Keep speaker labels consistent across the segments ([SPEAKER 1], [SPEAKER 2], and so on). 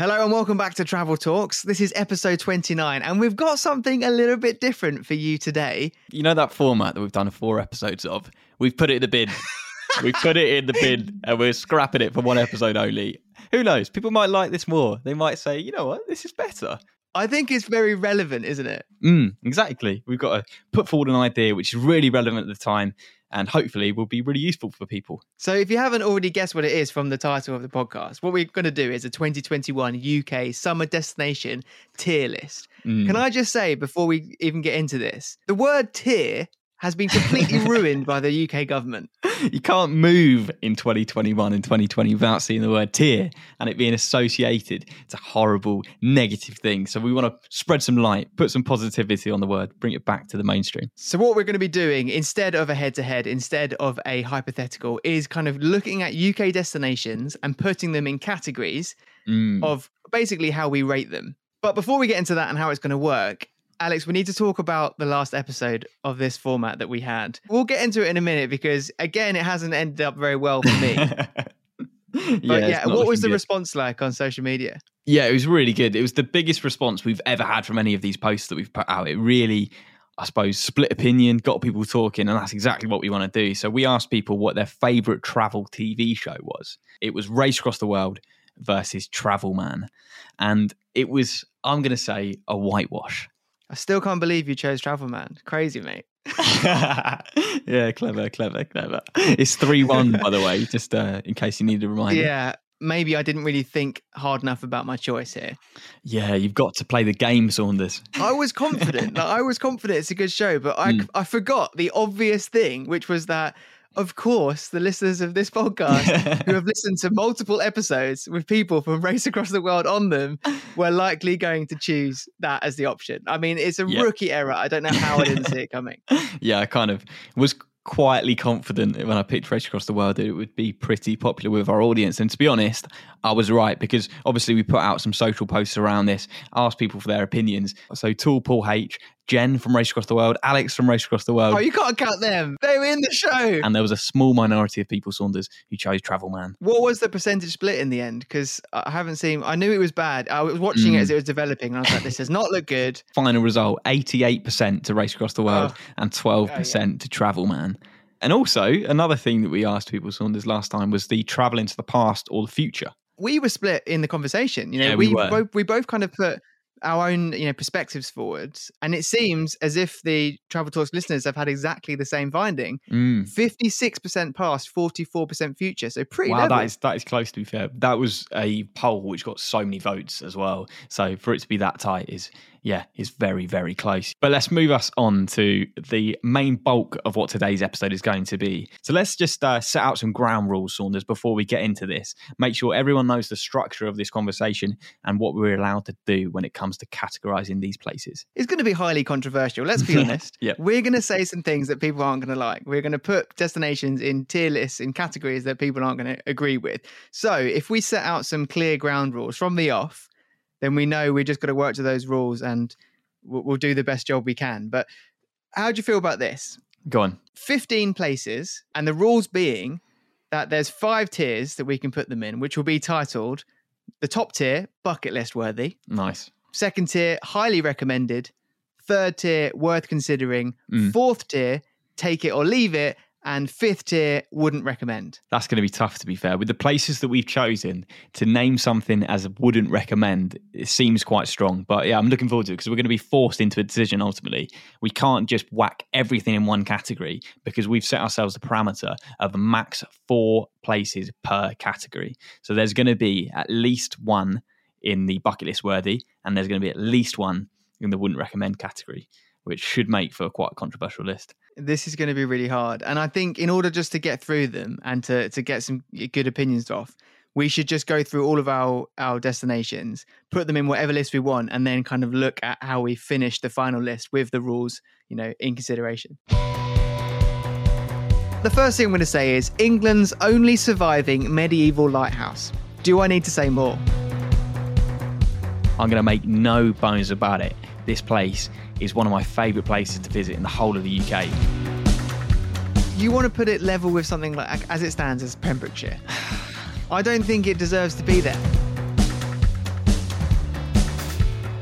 [SPEAKER 1] Hello and welcome back to Travel Talks. This is episode 29, and we've got something a little bit different for you today.
[SPEAKER 2] You know that format that we've done four episodes of? We've put it in the bin. we put it in the bin and we're scrapping it for one episode only. Who knows? People might like this more. They might say, you know what, this is better.
[SPEAKER 1] I think it's very relevant, isn't it?
[SPEAKER 2] Mm, exactly. We've got to put forward an idea which is really relevant at the time and hopefully will be really useful for people.
[SPEAKER 1] So, if you haven't already guessed what it is from the title of the podcast, what we're going to do is a 2021 UK summer destination tier list.
[SPEAKER 2] Mm.
[SPEAKER 1] Can I just say, before we even get into this, the word tier has been completely ruined by the UK government.
[SPEAKER 2] You can't move in 2021 and 2020 without seeing the word tier and it being associated. It's a horrible, negative thing. So we want to spread some light, put some positivity on the word, bring it back to the mainstream.
[SPEAKER 1] So, what we're going to be doing instead of a head to head, instead of a hypothetical, is kind of looking at UK destinations and putting them in categories
[SPEAKER 2] Mm.
[SPEAKER 1] of basically how we rate them. But before we get into that and how it's going to work, Alex, we need to talk about the last episode of this format that we had. We'll get into it in a minute because, again, it hasn't ended up very well for me. But
[SPEAKER 2] it's
[SPEAKER 1] yeah, what was the
[SPEAKER 2] good.
[SPEAKER 1] response like on social media?
[SPEAKER 2] Yeah, it was really good. It was the biggest response we've ever had from any of these posts that we've put out. It really, I suppose, split opinion, got people talking, and that's exactly what we want to do. So we asked people what their favorite travel TV show was. It was Race Across the World versus Travel Man. And it was, I'm going to say, a whitewash.
[SPEAKER 1] I still can't believe you chose Travel Man. Crazy, mate.
[SPEAKER 2] yeah, clever, clever, clever. It's 3 1, by the way, just uh, in case you need a reminder.
[SPEAKER 1] Yeah, maybe I didn't really think hard enough about my choice here.
[SPEAKER 2] Yeah, you've got to play the game, Saunders.
[SPEAKER 1] I was confident. like, I was confident it's a good show, but I,
[SPEAKER 2] Mm.
[SPEAKER 1] I forgot the obvious thing, which was that, of course, the listeners of this podcast who have listened to multiple episodes with people from Race Across the World on them were likely going to choose that as the option. I mean, it's a
[SPEAKER 2] Yeah.
[SPEAKER 1] rookie error. I don't know how I didn't see it coming.
[SPEAKER 2] yeah, I kind of was quietly confident when I picked Race Across the World that it would be pretty popular with our audience. And to be honest, I was right because obviously we put out some social posts around this, asked people for their opinions. So Tool Paul H, Jen from Race Across the World, Alex from Race Across the World.
[SPEAKER 1] Oh, you can't count them. They were in the show.
[SPEAKER 2] and there was a small minority of people, Saunders, who chose Travel Man.
[SPEAKER 1] What was the percentage split in the end? Because I haven't seen. I knew it was bad. I was watching it
[SPEAKER 2] Mm.
[SPEAKER 1] as it was developing, and I was like, "This does not look good."
[SPEAKER 2] Final result 88% to Race Across the World
[SPEAKER 1] Oh.
[SPEAKER 2] and 12% to Travel Man. And also, another thing that we asked people, Saunders, last time was the travel into the past or the future.
[SPEAKER 1] we were split in the conversation. You know,
[SPEAKER 2] Yeah, we
[SPEAKER 1] we, both we both kind of put our own you know perspectives forwards, and it seems as if the Travel Talks listeners have had exactly the same finding:
[SPEAKER 2] Mm.
[SPEAKER 1] fifty six percent past, forty four percent future. So pretty
[SPEAKER 2] Wow,
[SPEAKER 1] level.
[SPEAKER 2] that is that is close to be fair. That was a poll which got so many votes as well. So for it to be that tight is yeah, is very very close. But let's move us on to the main bulk of what today's episode is going to be. So let's just uh, set out some ground rules, Saunders, before we get into this. Make sure everyone knows the structure of this conversation and what we're allowed to do when it comes to categorizing these places.
[SPEAKER 1] It's going to be highly controversial. Let's be honest.
[SPEAKER 2] Yeah.
[SPEAKER 1] We're going to say some things that people aren't going to like. We're going to put destinations in tier lists in categories that people aren't going to agree with. So if we set out some clear ground rules from the off, then we know we just got to work to those rules and we'll, we'll do the best job we can. But how do you feel about this?
[SPEAKER 2] Go on.
[SPEAKER 1] 15 places, and the rules being that there's five tiers that we can put them in, which will be titled the top tier, bucket list worthy.
[SPEAKER 2] Nice.
[SPEAKER 1] Second tier, highly recommended. Third tier, worth considering.
[SPEAKER 2] Mm.
[SPEAKER 1] Fourth tier, take it or leave it. And fifth tier, wouldn't recommend.
[SPEAKER 2] That's going to be tough, to be fair. With the places that we've chosen to name something as wouldn't recommend, it seems quite strong. But yeah, I'm looking forward to it because we're going to be forced into a decision ultimately. We can't just whack everything in one category because we've set ourselves the parameter of max four places per category. So there's going to be at least one in the bucket list worthy, and there's going to be at least one in the wouldn't recommend category, which should make for quite a controversial list.
[SPEAKER 1] This is going to be really hard. And I think in order just to get through them and to, to get some good opinions off, we should just go through all of our, our destinations, put them in whatever list we want, and then kind of look at how we finish the final list with the rules, you know, in consideration. The first thing I'm going to say is England's only surviving medieval lighthouse. Do I need to say more?
[SPEAKER 2] I'm going to make no bones about it. This place is one of my favourite places to visit in the whole of the UK.
[SPEAKER 1] You want to put it level with something like, as it stands, as Pembrokeshire. I don't think it deserves to be there.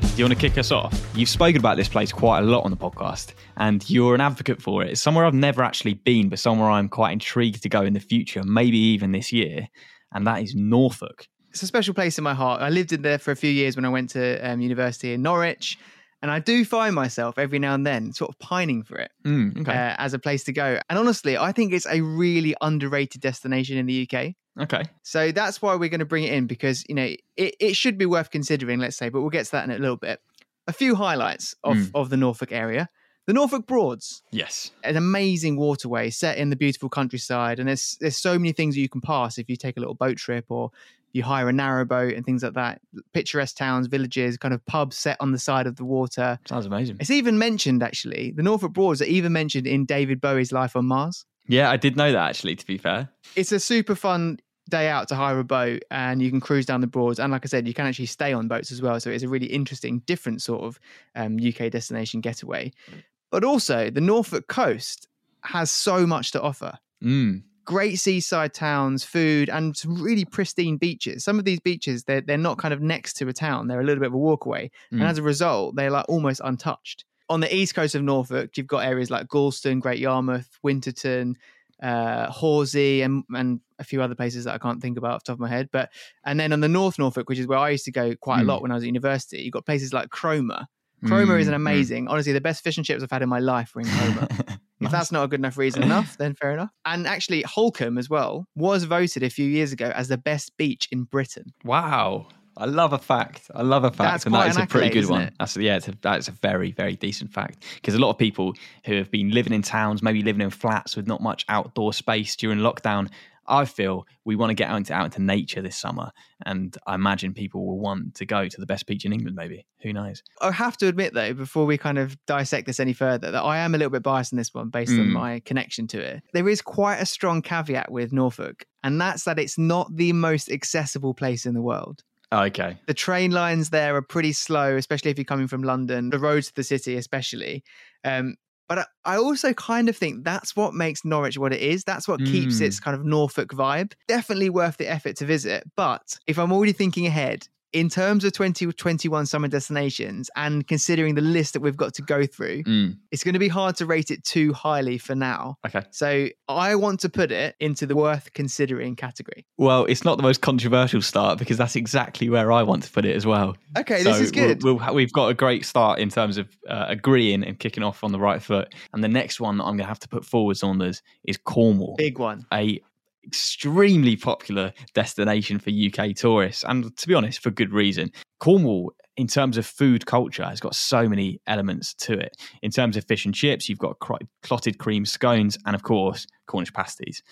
[SPEAKER 2] Do you want to kick us off? You've spoken about this place quite a lot on the podcast, and you're an advocate for it. It's somewhere I've never actually been, but somewhere I'm quite intrigued to go in the future, maybe even this year, and that is Norfolk.
[SPEAKER 1] It's a special place in my heart. I lived in there for a few years when I went to um, university in Norwich. And I do find myself every now and then sort of pining for it
[SPEAKER 2] Mm, okay.
[SPEAKER 1] uh, as a place to go. And honestly, I think it's a really underrated destination in the UK.
[SPEAKER 2] okay.
[SPEAKER 1] So that's why we're going to bring it in because, you know, it, it should be worth considering, let's say, but we'll get to that in a little bit. A few highlights of,
[SPEAKER 2] Mm.
[SPEAKER 1] of the Norfolk area. The Norfolk Broads,
[SPEAKER 2] Yes.
[SPEAKER 1] an amazing waterway set in the beautiful countryside. And there's there's so many things that you can pass if you take a little boat trip or you hire a narrow boat and things like that. Picturesque towns, villages, kind of pubs set on the side of the water.
[SPEAKER 2] Sounds amazing.
[SPEAKER 1] It's even mentioned actually. The Norfolk Broads are even mentioned in David Bowie's Life on Mars.
[SPEAKER 2] Yeah, I did know that actually, to be fair.
[SPEAKER 1] It's a super fun day out to hire a boat and you can cruise down the Broads. And like I said, you can actually stay on boats as well. So it's a really interesting, different sort of um, UK destination getaway. But also, the Norfolk coast has so much to offer.
[SPEAKER 2] Mm.
[SPEAKER 1] Great seaside towns, food, and some really pristine beaches. Some of these beaches, they're, they're not kind of next to a town, they're a little bit of a walk away. And
[SPEAKER 2] Mm.
[SPEAKER 1] as a result, they're like almost untouched. On the east coast of Norfolk, you've got areas like Gorleston, Great Yarmouth, Winterton, uh, Horsey, and, and a few other places that I can't think about off the top of my head. But and then on the North Norfolk, which is where I used to go quite a
[SPEAKER 2] Mm.
[SPEAKER 1] lot when I was at university, you've got places like Cromer. Cromer is an
[SPEAKER 2] Mm, mm.
[SPEAKER 1] amazing, honestly, the best fish and chips I've had in my life were in Cromer. If that's not a good enough reason enough, then fair enough. And actually, Holkham as well was voted a few years ago as the best beach in Britain.
[SPEAKER 2] Wow. I love a fact. I love a fact,
[SPEAKER 1] That's
[SPEAKER 2] and that is
[SPEAKER 1] an
[SPEAKER 2] a pretty
[SPEAKER 1] accolade,
[SPEAKER 2] good one.
[SPEAKER 1] it?
[SPEAKER 2] That's yeah, it's a, that's a very very decent fact because a lot of people who have been living in towns, maybe living in flats with not much outdoor space during lockdown, I feel we want to get out into out into nature this summer, and I imagine people will want to go to the best beach in England. Maybe who knows?
[SPEAKER 1] I have to admit, though, before we kind of dissect this any further, that I am a little bit biased in this one based on
[SPEAKER 2] Mm.
[SPEAKER 1] my connection to it. There is quite a strong caveat with Norfolk, and that's that it's not the most accessible place in the world.
[SPEAKER 2] Oh, okay,
[SPEAKER 1] The train lines there are pretty slow, especially if you're coming from London, the roads to the city, especially. Um, but I- I also kind of think that's what makes Norwich what it is. That's what keeps
[SPEAKER 2] Mm.
[SPEAKER 1] its kind of Norfolk vibe. Definitely worth the effort to visit. But if I'm already thinking ahead, in terms of 2021 summer destinations and considering the list that we've got to go through,
[SPEAKER 2] Mm,
[SPEAKER 1] it's going to be hard to rate it too highly for now.
[SPEAKER 2] okay.
[SPEAKER 1] So I want to put it into the worth considering category.
[SPEAKER 2] Well, it's not the most controversial start because that's exactly where I want to put it as well.
[SPEAKER 1] Okay, this is good.
[SPEAKER 2] We'll, we'll, we've got a great start in terms of uh, agreeing and kicking off on the right foot. And the next one that I'm going to have to put forward, Saunders, is Cornwall,
[SPEAKER 1] Big one.
[SPEAKER 2] a extremely popular destination for UK tourists, and to be honest, for good reason. Cornwall, in terms of food culture, has got so many elements to it. In terms of fish and chips, you've got cr- clotted cream scones, and of course, Cornish pasties.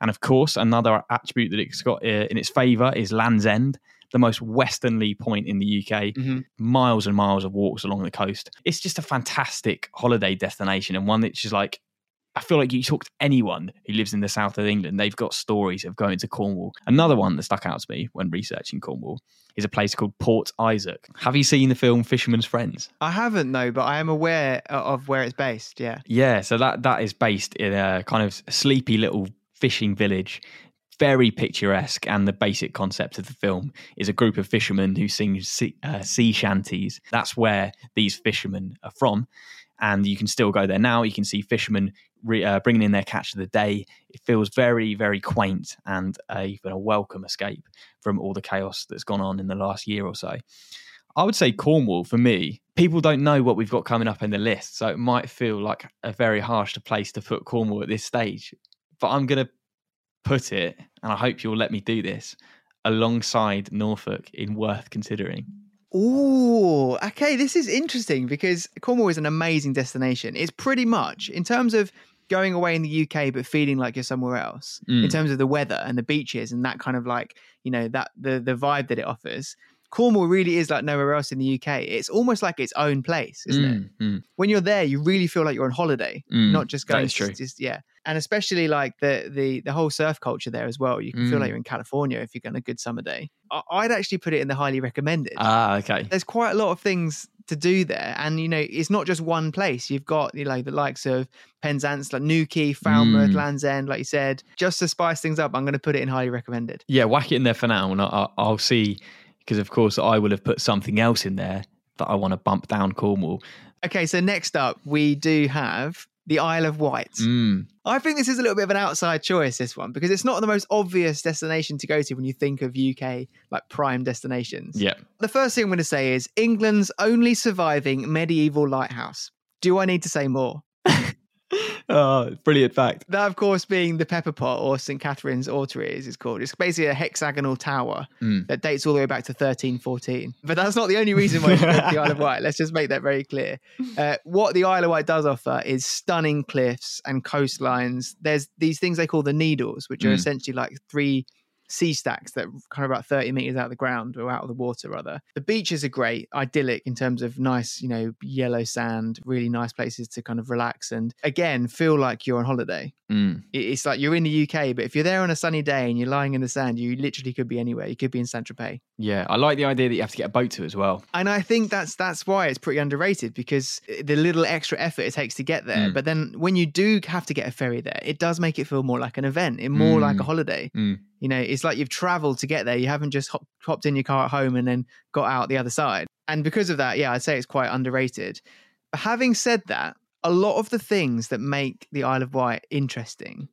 [SPEAKER 2] And of course, another attribute that it's got uh, in its favour is Land's End, the most westernly point in the UK.
[SPEAKER 1] Mhm.
[SPEAKER 2] Miles and miles of walks along the coast. It's just a fantastic holiday destination and one that's just like. I feel like you talk to anyone who lives in the south of England, they've got stories of going to Cornwall. Another one that stuck out to me when researching Cornwall is a place called Port Isaac. Have you seen the film Fisherman's Friends?
[SPEAKER 1] I haven't, no, but I am aware of where it's based. Yeah.
[SPEAKER 2] Yeah, so that that is based in a kind of sleepy little fishing village, very picturesque. And the basic concept of the film is a group of fishermen who sing sea, uh, sea shanties. That's where these fishermen are from. And you can still go there now. You can see fishermen re, uh, bringing in their catch of the day. It feels very, very quaint and a, a welcome escape from all the chaos that's gone on in the last year or so. I would say Cornwall for me. People don't know what we've got coming up in the list, so it might feel like a very harsh place to put Cornwall at this stage. But I'm going to put it, and I hope you'll let me do this, alongside Norfolk in worth considering.
[SPEAKER 1] Ooh, okay. This is interesting because Cornwall is an amazing destination. It's pretty much in terms of going away in the UK but feeling like you're somewhere else. In
[SPEAKER 2] Mm.
[SPEAKER 1] terms of the weather and the beaches and that kind of like you know that the the vibe that it offers. Cornwall really is like nowhere else in the UK. It's almost like its own place, isn't it?
[SPEAKER 2] Mm, mm,
[SPEAKER 1] When you're there, you really feel like you're on holiday,
[SPEAKER 2] mm.
[SPEAKER 1] not just going.
[SPEAKER 2] is true.
[SPEAKER 1] Just, yeah, and especially like the the the whole surf culture there as well. You can feel like
[SPEAKER 2] Mm.
[SPEAKER 1] you're in California if you're going on a good summer day. I, I'd actually put it in the highly recommended
[SPEAKER 2] Ah, okay.
[SPEAKER 1] there's quite a lot of things to do there and you know it's not just one place you've got you know the likes of penzance like newquay falmouth
[SPEAKER 2] Mm.
[SPEAKER 1] land's end like you said just to spice things up i'm going to put it in highly recommended
[SPEAKER 2] Yeah, whack it in there for now, and I, I- I'll see. Because of course, I will have put something else in there that I want to bump down Cornwall.
[SPEAKER 1] okay so next up we do have the isle of wight.
[SPEAKER 2] Mm,
[SPEAKER 1] i think this is a little bit of an outside choice this one because it's not the most obvious destination to go to when you think of uk like prime destinations.
[SPEAKER 2] Yeah.
[SPEAKER 1] the first thing i'm going to say is england's only surviving medieval lighthouse. Do i need to say more
[SPEAKER 2] Oh, brilliant fact.
[SPEAKER 1] That, of course, being the Pepper Pot or St. Catherine's Oratory, as it's called. It's basically a hexagonal tower
[SPEAKER 2] Mm.
[SPEAKER 1] that dates all the way back to 1314. But that's not the only reason why the Isle of Wight. Let's just make that very clear. Uh, what the Isle of Wight does offer is stunning cliffs and coastlines. There's these things they call the Needles, which are
[SPEAKER 2] Mm.
[SPEAKER 1] essentially like three sea stacks that are kind of about 30 meters out of the ground or out of the water rather the beaches are great idyllic in terms of nice you know yellow sand really nice places to kind of relax and again feel like you're on holiday
[SPEAKER 2] Mm.
[SPEAKER 1] it's like you're in the UK, but if you're there on a sunny day and you're lying in the sand, you literally could be anywhere. You could be in Saint Tropez.
[SPEAKER 2] Yeah, I like the idea that you have to get a boat to as well.
[SPEAKER 1] And I think that's that's why it's pretty underrated because the little extra effort it takes to get there.
[SPEAKER 2] Mm.
[SPEAKER 1] But then when you do have to get a ferry there, it does make it feel more like an event, and more like a
[SPEAKER 2] Mm.
[SPEAKER 1] holiday. You know, it's like you've traveled to get there. You haven't just hop, hopped in your car at home and then got out the other side. And because of that, yeah, I'd say it's quite underrated. But having said that, a lot of the things that make the Isle of Wight interesting,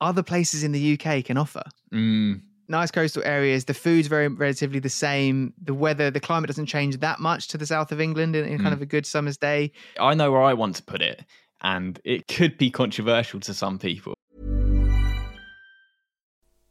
[SPEAKER 1] other places in the UK can offer.
[SPEAKER 2] Mm.
[SPEAKER 1] Nice coastal areas. The food's very relatively the same. The weather, the climate doesn't change that much to the south of England in, in kind
[SPEAKER 2] Mm.
[SPEAKER 1] of a good summer's day.
[SPEAKER 2] I know where I want to put it, and it could be controversial to some people.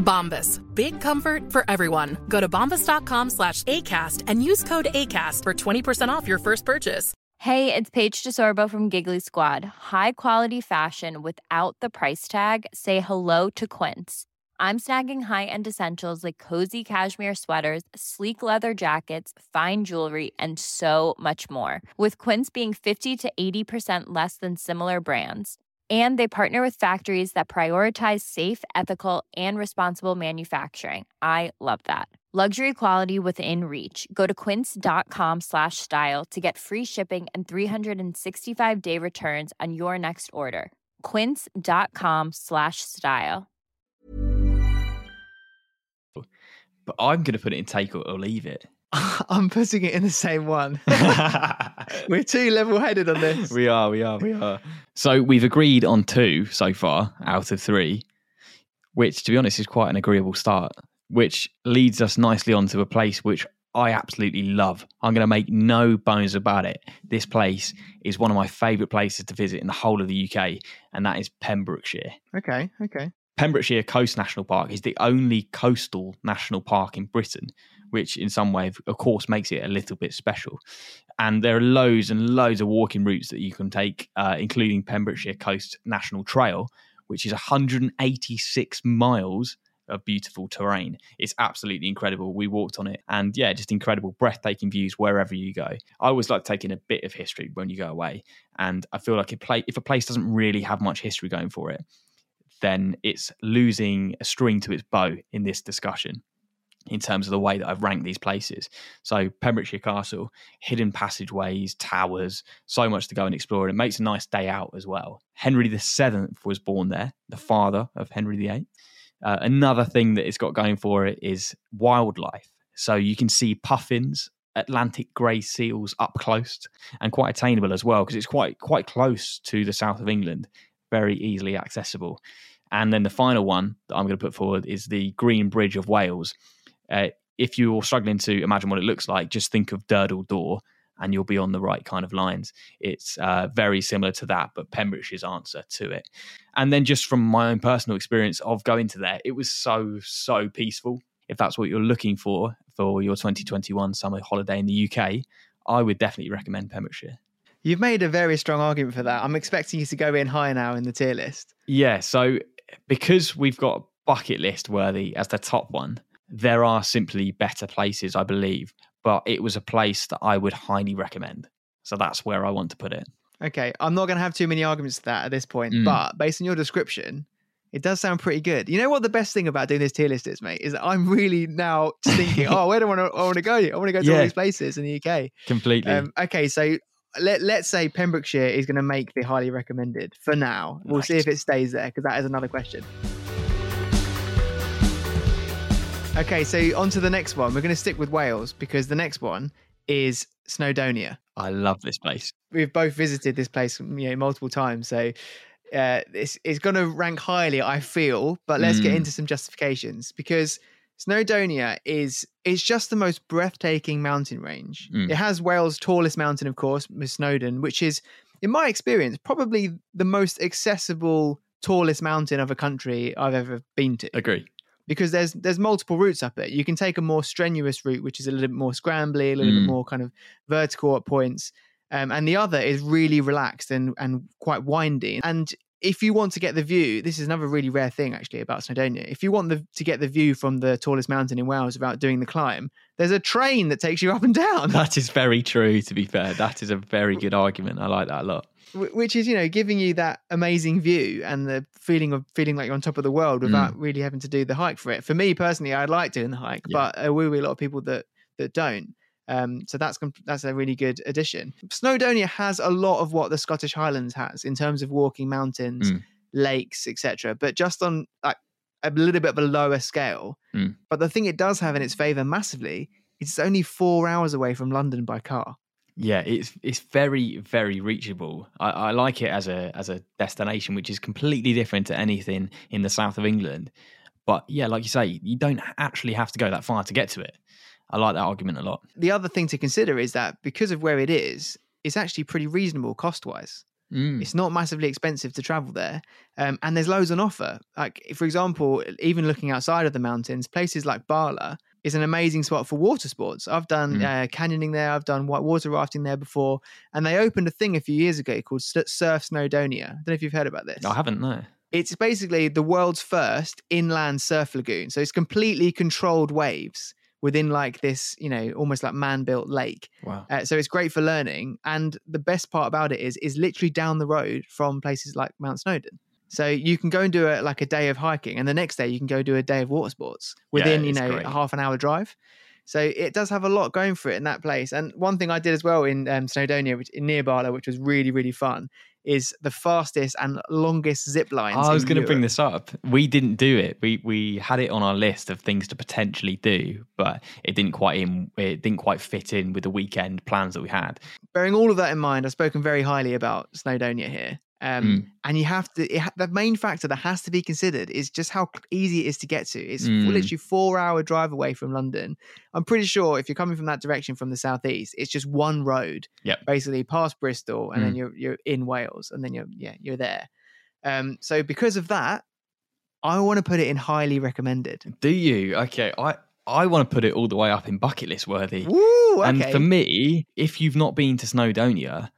[SPEAKER 3] Bombas. Big comfort for everyone. Go to bombas.com slash ACAST and use code ACAST for 20% off your first purchase.
[SPEAKER 4] Hey, it's Paige DeSorbo from Giggly Squad. High quality fashion without the price tag. Say hello to Quince. I'm snagging high-end essentials like cozy cashmere sweaters, sleek leather jackets, fine jewelry, and so much more. With Quince being 50 to 80% less than similar brands. And they partner with factories that prioritize safe, ethical, and responsible manufacturing. I love that. Luxury quality within reach. Go to quince.com slash style to get free shipping and 365 day returns on your next order. Quince.com slash style.
[SPEAKER 2] But I'm going to put it in take or, or leave it.
[SPEAKER 1] I'm putting it in the same one. We're too level headed on this.
[SPEAKER 2] we are, we are, we are. So we've agreed on two so far out of three, which, to be honest, is quite an agreeable start. Which leads us nicely onto a place which I absolutely love. I'm going to make no bones about it. This place is one of my favourite places to visit in the whole of the UK, and that is Pembrokeshire.
[SPEAKER 1] Okay, okay.
[SPEAKER 2] Pembrokeshire Coast National Park is the only coastal national park in Britain, which in some way, of course, makes it a little bit special. And there are loads and loads of walking routes that you can take, uh, including Pembrokeshire Coast National Trail, which is 186 miles of beautiful terrain. It's absolutely incredible. We walked on it, and yeah, just incredible, breathtaking views wherever you go. I always like taking a bit of history when you go away, and I feel like if a place doesn't really have much history going for it, then it's losing a string to its bow in this discussion in terms of the way that I've ranked these places. So Pembrokeshire Castle, hidden passageways, towers, so much to go and explore. And it makes a nice day out as well. Henry VII was born there, the father of Henry VIII. Uh, another thing that it's got going for it is wildlife. So you can see puffins, Atlantic grey seals up close, and quite attainable as well because it's quite quite close to the south of England, very easily accessible. And then the final one that I'm going to put forward is the Green Bridge of Wales. Uh, if you're struggling to imagine what it looks like, just think of Durdle Door and you'll be on the right kind of lines. It's uh, very similar to that, but Pembrokeshire's answer to it. And then just from my own personal experience of going to there, it was so, so peaceful. If that's what you're looking for for your 2021 summer holiday in the UK, I would definitely recommend Pembrokeshire.
[SPEAKER 1] You've made a very strong argument for that. I'm expecting you to go in higher now in the tier list.
[SPEAKER 2] Yeah, so because we've got bucket list worthy as the top one, there are simply better places, I believe. But it was a place that I would highly recommend. So that's where I want to put it.
[SPEAKER 1] Okay, I'm not going to have too many arguments to that at this point,
[SPEAKER 2] Mm.
[SPEAKER 1] but based on your description, it does sound pretty good. You know what the best thing about doing this tier list is, mate? Is that I'm really now thinking, oh, where do I want to, I want to go? I want to go to all these places in the UK.
[SPEAKER 2] Completely.
[SPEAKER 1] Um, okay, so let, let's say Pembrokeshire is going to make the highly recommended for now. We'll see if it stays there because that is another question. Okay, so on to the next one. We're going to stick with Wales because the next one is Snowdonia.
[SPEAKER 2] I love this place.
[SPEAKER 1] We've both visited this place, you know, multiple times. So uh, it's it's going to rank highly, I feel. But let's get
[SPEAKER 2] Mm.
[SPEAKER 1] into some justifications because Snowdonia is it's just the most breathtaking mountain range.
[SPEAKER 2] Mm.
[SPEAKER 1] It has Wales' tallest mountain, of course, Miss Snowdon, which is, in my experience, probably the most accessible, tallest mountain of a country I've ever been to
[SPEAKER 2] Agree.
[SPEAKER 1] because there's there's multiple routes up it. You can take a more strenuous route, which is a little bit more scrambly, a little
[SPEAKER 2] Mm.
[SPEAKER 1] bit more kind of vertical at points, um, and the other is really relaxed and and quite windy. And if you want to get the view, this is another really rare thing actually about Snowdonia. If you want the, to get the view from the tallest mountain in Wales without doing the climb, there's a train that takes you up and down.
[SPEAKER 2] That is very true, to be fair. That is a very good argument. I like that a lot.
[SPEAKER 1] Which is you know giving you that amazing view and the feeling of feeling like you're on top of the world mm. without really having to do the hike for it for me personally i'd like doing the hike
[SPEAKER 2] Yeah.
[SPEAKER 1] but uh, there will be a lot of people that that don't um, so that's that's a really good addition snowdonia has a lot of what the scottish highlands has in terms of walking mountains
[SPEAKER 2] Mm.
[SPEAKER 1] lakes etc but just on like a little bit of a lower scale
[SPEAKER 2] Mm.
[SPEAKER 1] but the thing it does have in its favor massively is it's only four hours away from london by car
[SPEAKER 2] Yeah, it's it's very very reachable. I, I like it as a as a destination, which is completely different to anything in the south of England. But yeah, like you say, you don't actually have to go that far to get to it. I like that argument a lot.
[SPEAKER 1] the other thing to consider is that because of where it is, it's actually pretty reasonable cost wise.
[SPEAKER 2] Mm.
[SPEAKER 1] It's not massively expensive to travel there, um, and there's loads on offer. Like for example, even looking outside of the mountains, places like Bala is an amazing spot for water sports. I've done
[SPEAKER 2] Mm.
[SPEAKER 1] uh, canyoning there, I've done white water rafting there before, and they opened a thing a few years ago called Surf Snowdonia. I don't know if you've heard about this.
[SPEAKER 2] I haven't, no.
[SPEAKER 1] It's basically the world's first inland surf lagoon. So it's completely controlled waves within like this, you know, almost like man-built lake.
[SPEAKER 2] Wow.
[SPEAKER 1] Uh, so it's great for learning. And the best part about it is, is literally down the road from places like Mount Snowdon. So you can go and do a, like a day of hiking, and the next day you can go do a day of water sports within, you know,
[SPEAKER 2] great.
[SPEAKER 1] a half an hour drive. So it does have a lot going for it in that place. And one thing I did as well in um, Snowdonia, which in near Bala, which was really really fun, is the fastest and longest zip lines.
[SPEAKER 2] I was
[SPEAKER 1] in
[SPEAKER 2] going to bring this up. We didn't do it. We we had it on our list of things to potentially do, but it didn't quite in. It didn't quite fit in with the weekend plans that we had.
[SPEAKER 1] bearing all of that in mind, I've spoken very highly about Snowdonia here. Um,
[SPEAKER 2] Mm.
[SPEAKER 1] And you have to, it, the main factor that has to be considered is just how easy it is to get to. It's
[SPEAKER 2] Mm.
[SPEAKER 1] literally four hour drive away from London. I'm pretty sure if you're coming from that direction from the southeast, it's just one road,
[SPEAKER 2] Yep.
[SPEAKER 1] basically past Bristol, and then
[SPEAKER 2] Mm.
[SPEAKER 1] you're you're in Wales, and then you're yeah you're there. Um, so because of that, I want to put it in highly recommended.
[SPEAKER 2] Do you? Okay, I I want to put it all the way up in bucket list worthy.
[SPEAKER 1] Woo! Okay.
[SPEAKER 2] And for me, if you've not been to Snowdonia,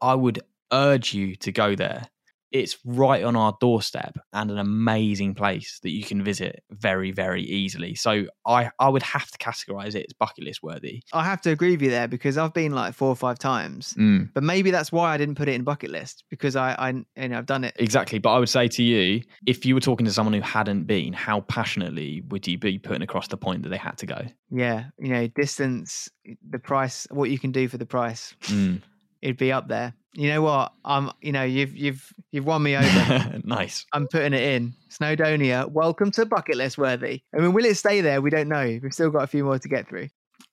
[SPEAKER 2] I would urge you to go there. It's right on our doorstep and an amazing place that you can visit very, very easily. So I, I would have to categorize it as bucket list worthy.
[SPEAKER 1] I have to agree with you there because I've been like four or five times.
[SPEAKER 2] Mm.
[SPEAKER 1] But maybe that's why I didn't put it in bucket list because I, I you know, I've done it.
[SPEAKER 2] Exactly. But I would say to you, if you were talking to someone who hadn't been, how passionately would you be putting across the point that they had to go?
[SPEAKER 1] Yeah, you know, distance, the price, what you can do for the price,
[SPEAKER 2] Mm.
[SPEAKER 1] It'd be up there. You know what? I'm, you know, you've you've you've won me over.
[SPEAKER 2] nice.
[SPEAKER 1] I'm putting it in. Snowdonia, welcome to bucket list worthy. I mean, will it stay there? We don't know. We've still got a few more to get through.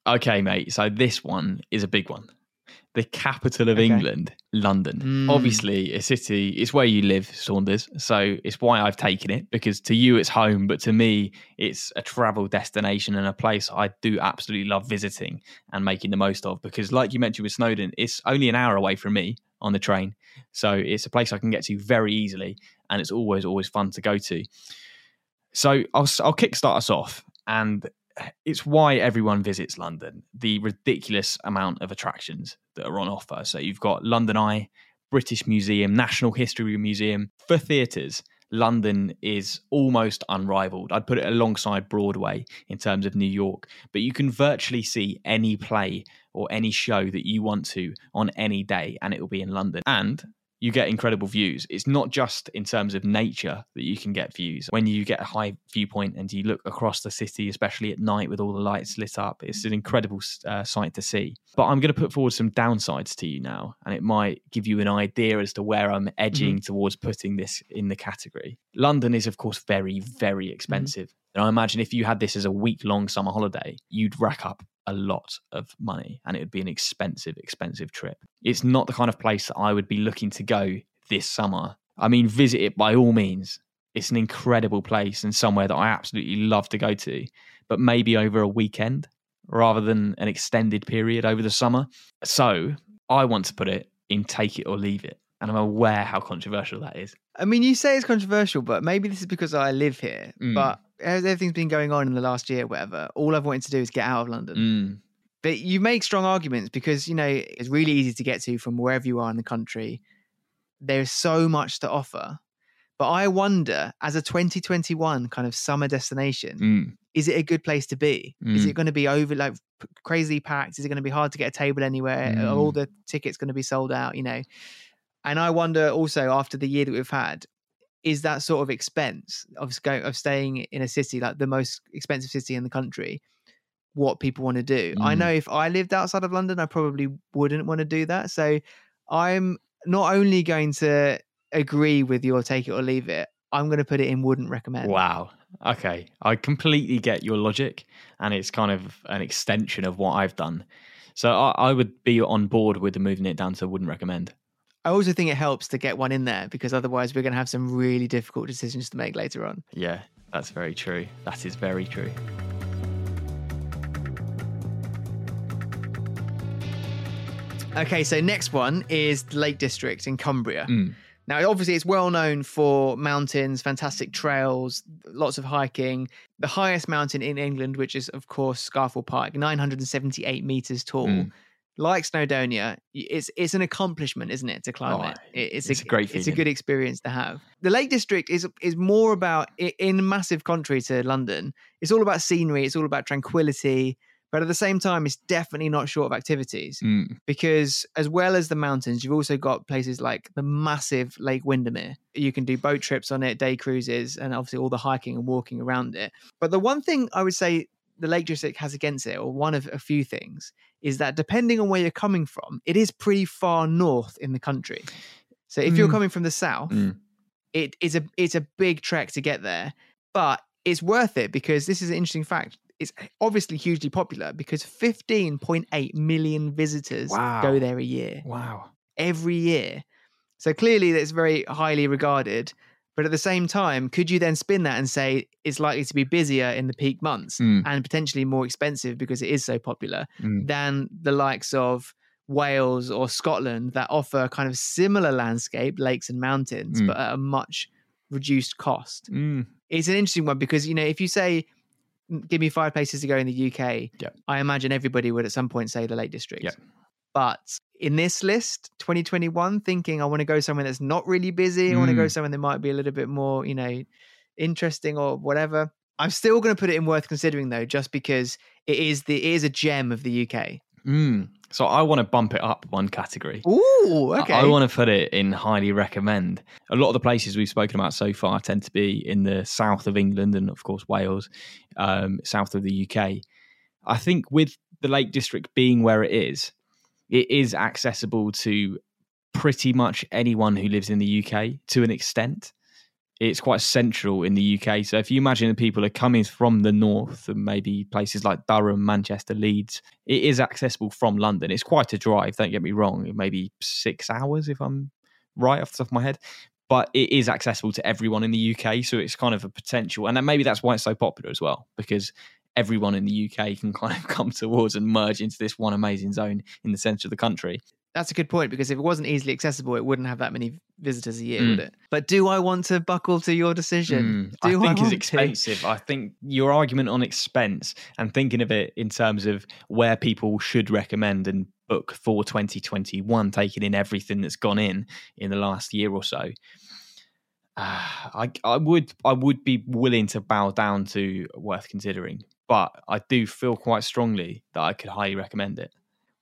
[SPEAKER 2] Okay, mate. So this one is a big one. The capital of
[SPEAKER 1] Okay.
[SPEAKER 2] England, London.
[SPEAKER 1] Mm.
[SPEAKER 2] Obviously, a city. It's where you live, Saunders. So it's why I've taken it because to you it's home, but to me it's a travel destination and a place I do absolutely love visiting and making the most of. Because, like you mentioned with Snowdon, it's only an hour away from me on the train, so it's a place I can get to very easily, and it's always always fun to go to. So I'll I'll kickstart us off, and it's why everyone visits London. The ridiculous amount of attractions that are on offer. So you've got London Eye, British Museum, National History Museum. For theatres, London is almost unrivaled. I'd put it alongside Broadway in terms of New York, but you can virtually see any play or any show that you want to on any day, and it will be in London. And you get incredible views. It's not just in terms of nature that you can get views. When you get a high viewpoint and you look across the city, especially at night with all the lights lit up, it's an incredible uh, sight to see. But I'm going to put forward some downsides to you now, and it might give you an idea as to where I'm edging towards putting this in the category. London is, of course, very, very expensive. And I imagine if you had this as a week long summer holiday, you'd rack up a lot of money and it would be an expensive, expensive trip. It's not the kind of place that I would be looking to go this summer. I mean, visit it by all means. It's an incredible place and somewhere that I absolutely love to go to, but maybe over a weekend rather than an extended period over the summer. So I want to put it in take it or leave it. And I'm aware how controversial that is.
[SPEAKER 1] I mean, you say it's controversial, but maybe this is because I live here.
[SPEAKER 2] Mm.
[SPEAKER 1] But everything's been going on in the last year, whatever, all I've wanted to do is get out of London.
[SPEAKER 2] Mm.
[SPEAKER 1] But you make strong arguments because, you know, it's really easy to get to from wherever you are in the country. There's so much to offer. But I wonder, as a 2021 kind of summer destination,
[SPEAKER 2] Mm.
[SPEAKER 1] is it a good place to be? Is
[SPEAKER 2] Mm.
[SPEAKER 1] it going to be over like p- crazily packed? Is it going to be hard to get a table anywhere? Are all
[SPEAKER 2] Mm.
[SPEAKER 1] the tickets going to be sold out? You know, and I wonder also after the year that we've had, is that sort of expense of s- go, of staying in a city like the most expensive city in the country? What people want to do. I
[SPEAKER 2] Mm.
[SPEAKER 1] know if I lived outside of London, I probably wouldn't want to do that. So I'm not only going to agree with your take it or leave it. I'm going to put it in wouldn't recommend.
[SPEAKER 2] Wow. Okay. I completely get your logic, and it's kind of an extension of what I've done. So I, I would be on board with the moving it down to wouldn't recommend.
[SPEAKER 1] I also think it helps to get one in there because otherwise we're going to have some really difficult decisions to make later on.
[SPEAKER 2] Yeah, that's very true. That is very true.
[SPEAKER 1] Okay, so next one is Lake District in Cumbria.
[SPEAKER 2] Mm.
[SPEAKER 1] Now, obviously, it's well known for mountains, fantastic trails, lots of hiking. The highest mountain in England, which is, of course, Scafell Pike, 978 meters tall.
[SPEAKER 2] Mm.
[SPEAKER 1] Like Snowdonia, it's it's an accomplishment, isn't it, to climb
[SPEAKER 2] Oh,
[SPEAKER 1] it? It- It's,
[SPEAKER 2] it's
[SPEAKER 1] a,
[SPEAKER 2] a great
[SPEAKER 1] It's a good experience to have. The Lake District is is more about, in massive contrary to London, it's all about scenery. It's all about tranquility. But at the same time, it's definitely not short of activities
[SPEAKER 2] Mm.
[SPEAKER 1] because as well as the mountains, you've also got places like the massive Lake Windermere. You can do boat trips on it, day cruises, and obviously all the hiking and walking around it. But the one thing I would say the Lake District has against it, or one of a few things, is that depending on where you're coming from, it is pretty far north in the country. So if you're
[SPEAKER 2] Mm.
[SPEAKER 1] coming from the south,
[SPEAKER 2] Mm.
[SPEAKER 1] it is a it's a big trek to get there, but it's worth it because this is an interesting fact. It's obviously hugely popular because 15.8 million visitors
[SPEAKER 2] Wow.
[SPEAKER 1] go there a year
[SPEAKER 2] Wow.
[SPEAKER 1] every year. So clearly that's very highly regarded. But at the same time, could you then spin that and say it's likely to be busier in the peak months
[SPEAKER 2] Mm.
[SPEAKER 1] and potentially more expensive because it is so popular
[SPEAKER 2] Mm.
[SPEAKER 1] than the likes of Wales or Scotland that offer a kind of similar landscape, lakes and mountains,
[SPEAKER 2] Mm.
[SPEAKER 1] but at a much reduced cost?
[SPEAKER 2] Mm.
[SPEAKER 1] It's an interesting one because, you know, if you say, "Mm, give me five places to go in the UK,
[SPEAKER 2] Yep.
[SPEAKER 1] I imagine everybody would at some point say the Lake District.
[SPEAKER 2] Yep.
[SPEAKER 1] But in this list, 2021, thinking I want to go somewhere that's not really busy, I want to go
[SPEAKER 2] Mm.
[SPEAKER 1] somewhere that might be a little bit more, you know, interesting or whatever. I'm still going to put it in worth considering though, just because it is the it is a gem of the UK.
[SPEAKER 2] Mm. So I want to bump it up one category.
[SPEAKER 1] Ooh,
[SPEAKER 2] I-
[SPEAKER 1] okay.
[SPEAKER 2] I want to put it in highly recommend. A lot of the places we've spoken about so far tend to be in the south of England and, of course, Wales, um, south of the UK. I think with the Lake District being where it is, it is accessible to pretty much anyone who lives in the UK to an extent. It's quite central in the UK. So if you imagine that people are coming from the north and maybe places like Durham, Manchester, Leeds, it is accessible from London. It's quite a drive, don't get me wrong. maybe six hours if I'm right off the top of my head. But it is accessible to everyone in the UK. So it's kind of a potential. And then maybe that's why it's so popular as well, because everyone in the UK can kind of come towards and merge into this one amazing zone in the centre of the country.
[SPEAKER 1] That's a good point because if it wasn't easily accessible, it wouldn't have that many visitors a year, would
[SPEAKER 2] Mm.
[SPEAKER 1] it? But do I want to buckle to your decision?
[SPEAKER 2] Mm, I
[SPEAKER 1] Do
[SPEAKER 2] think it's
[SPEAKER 1] want to?
[SPEAKER 2] expensive. I think your argument on expense and thinking of it in terms of where people should recommend and book for 2021, taking in everything that's gone in in the last year or so. I, I would I would be willing to bow down to worth considering, but I do feel quite strongly that I could highly recommend it.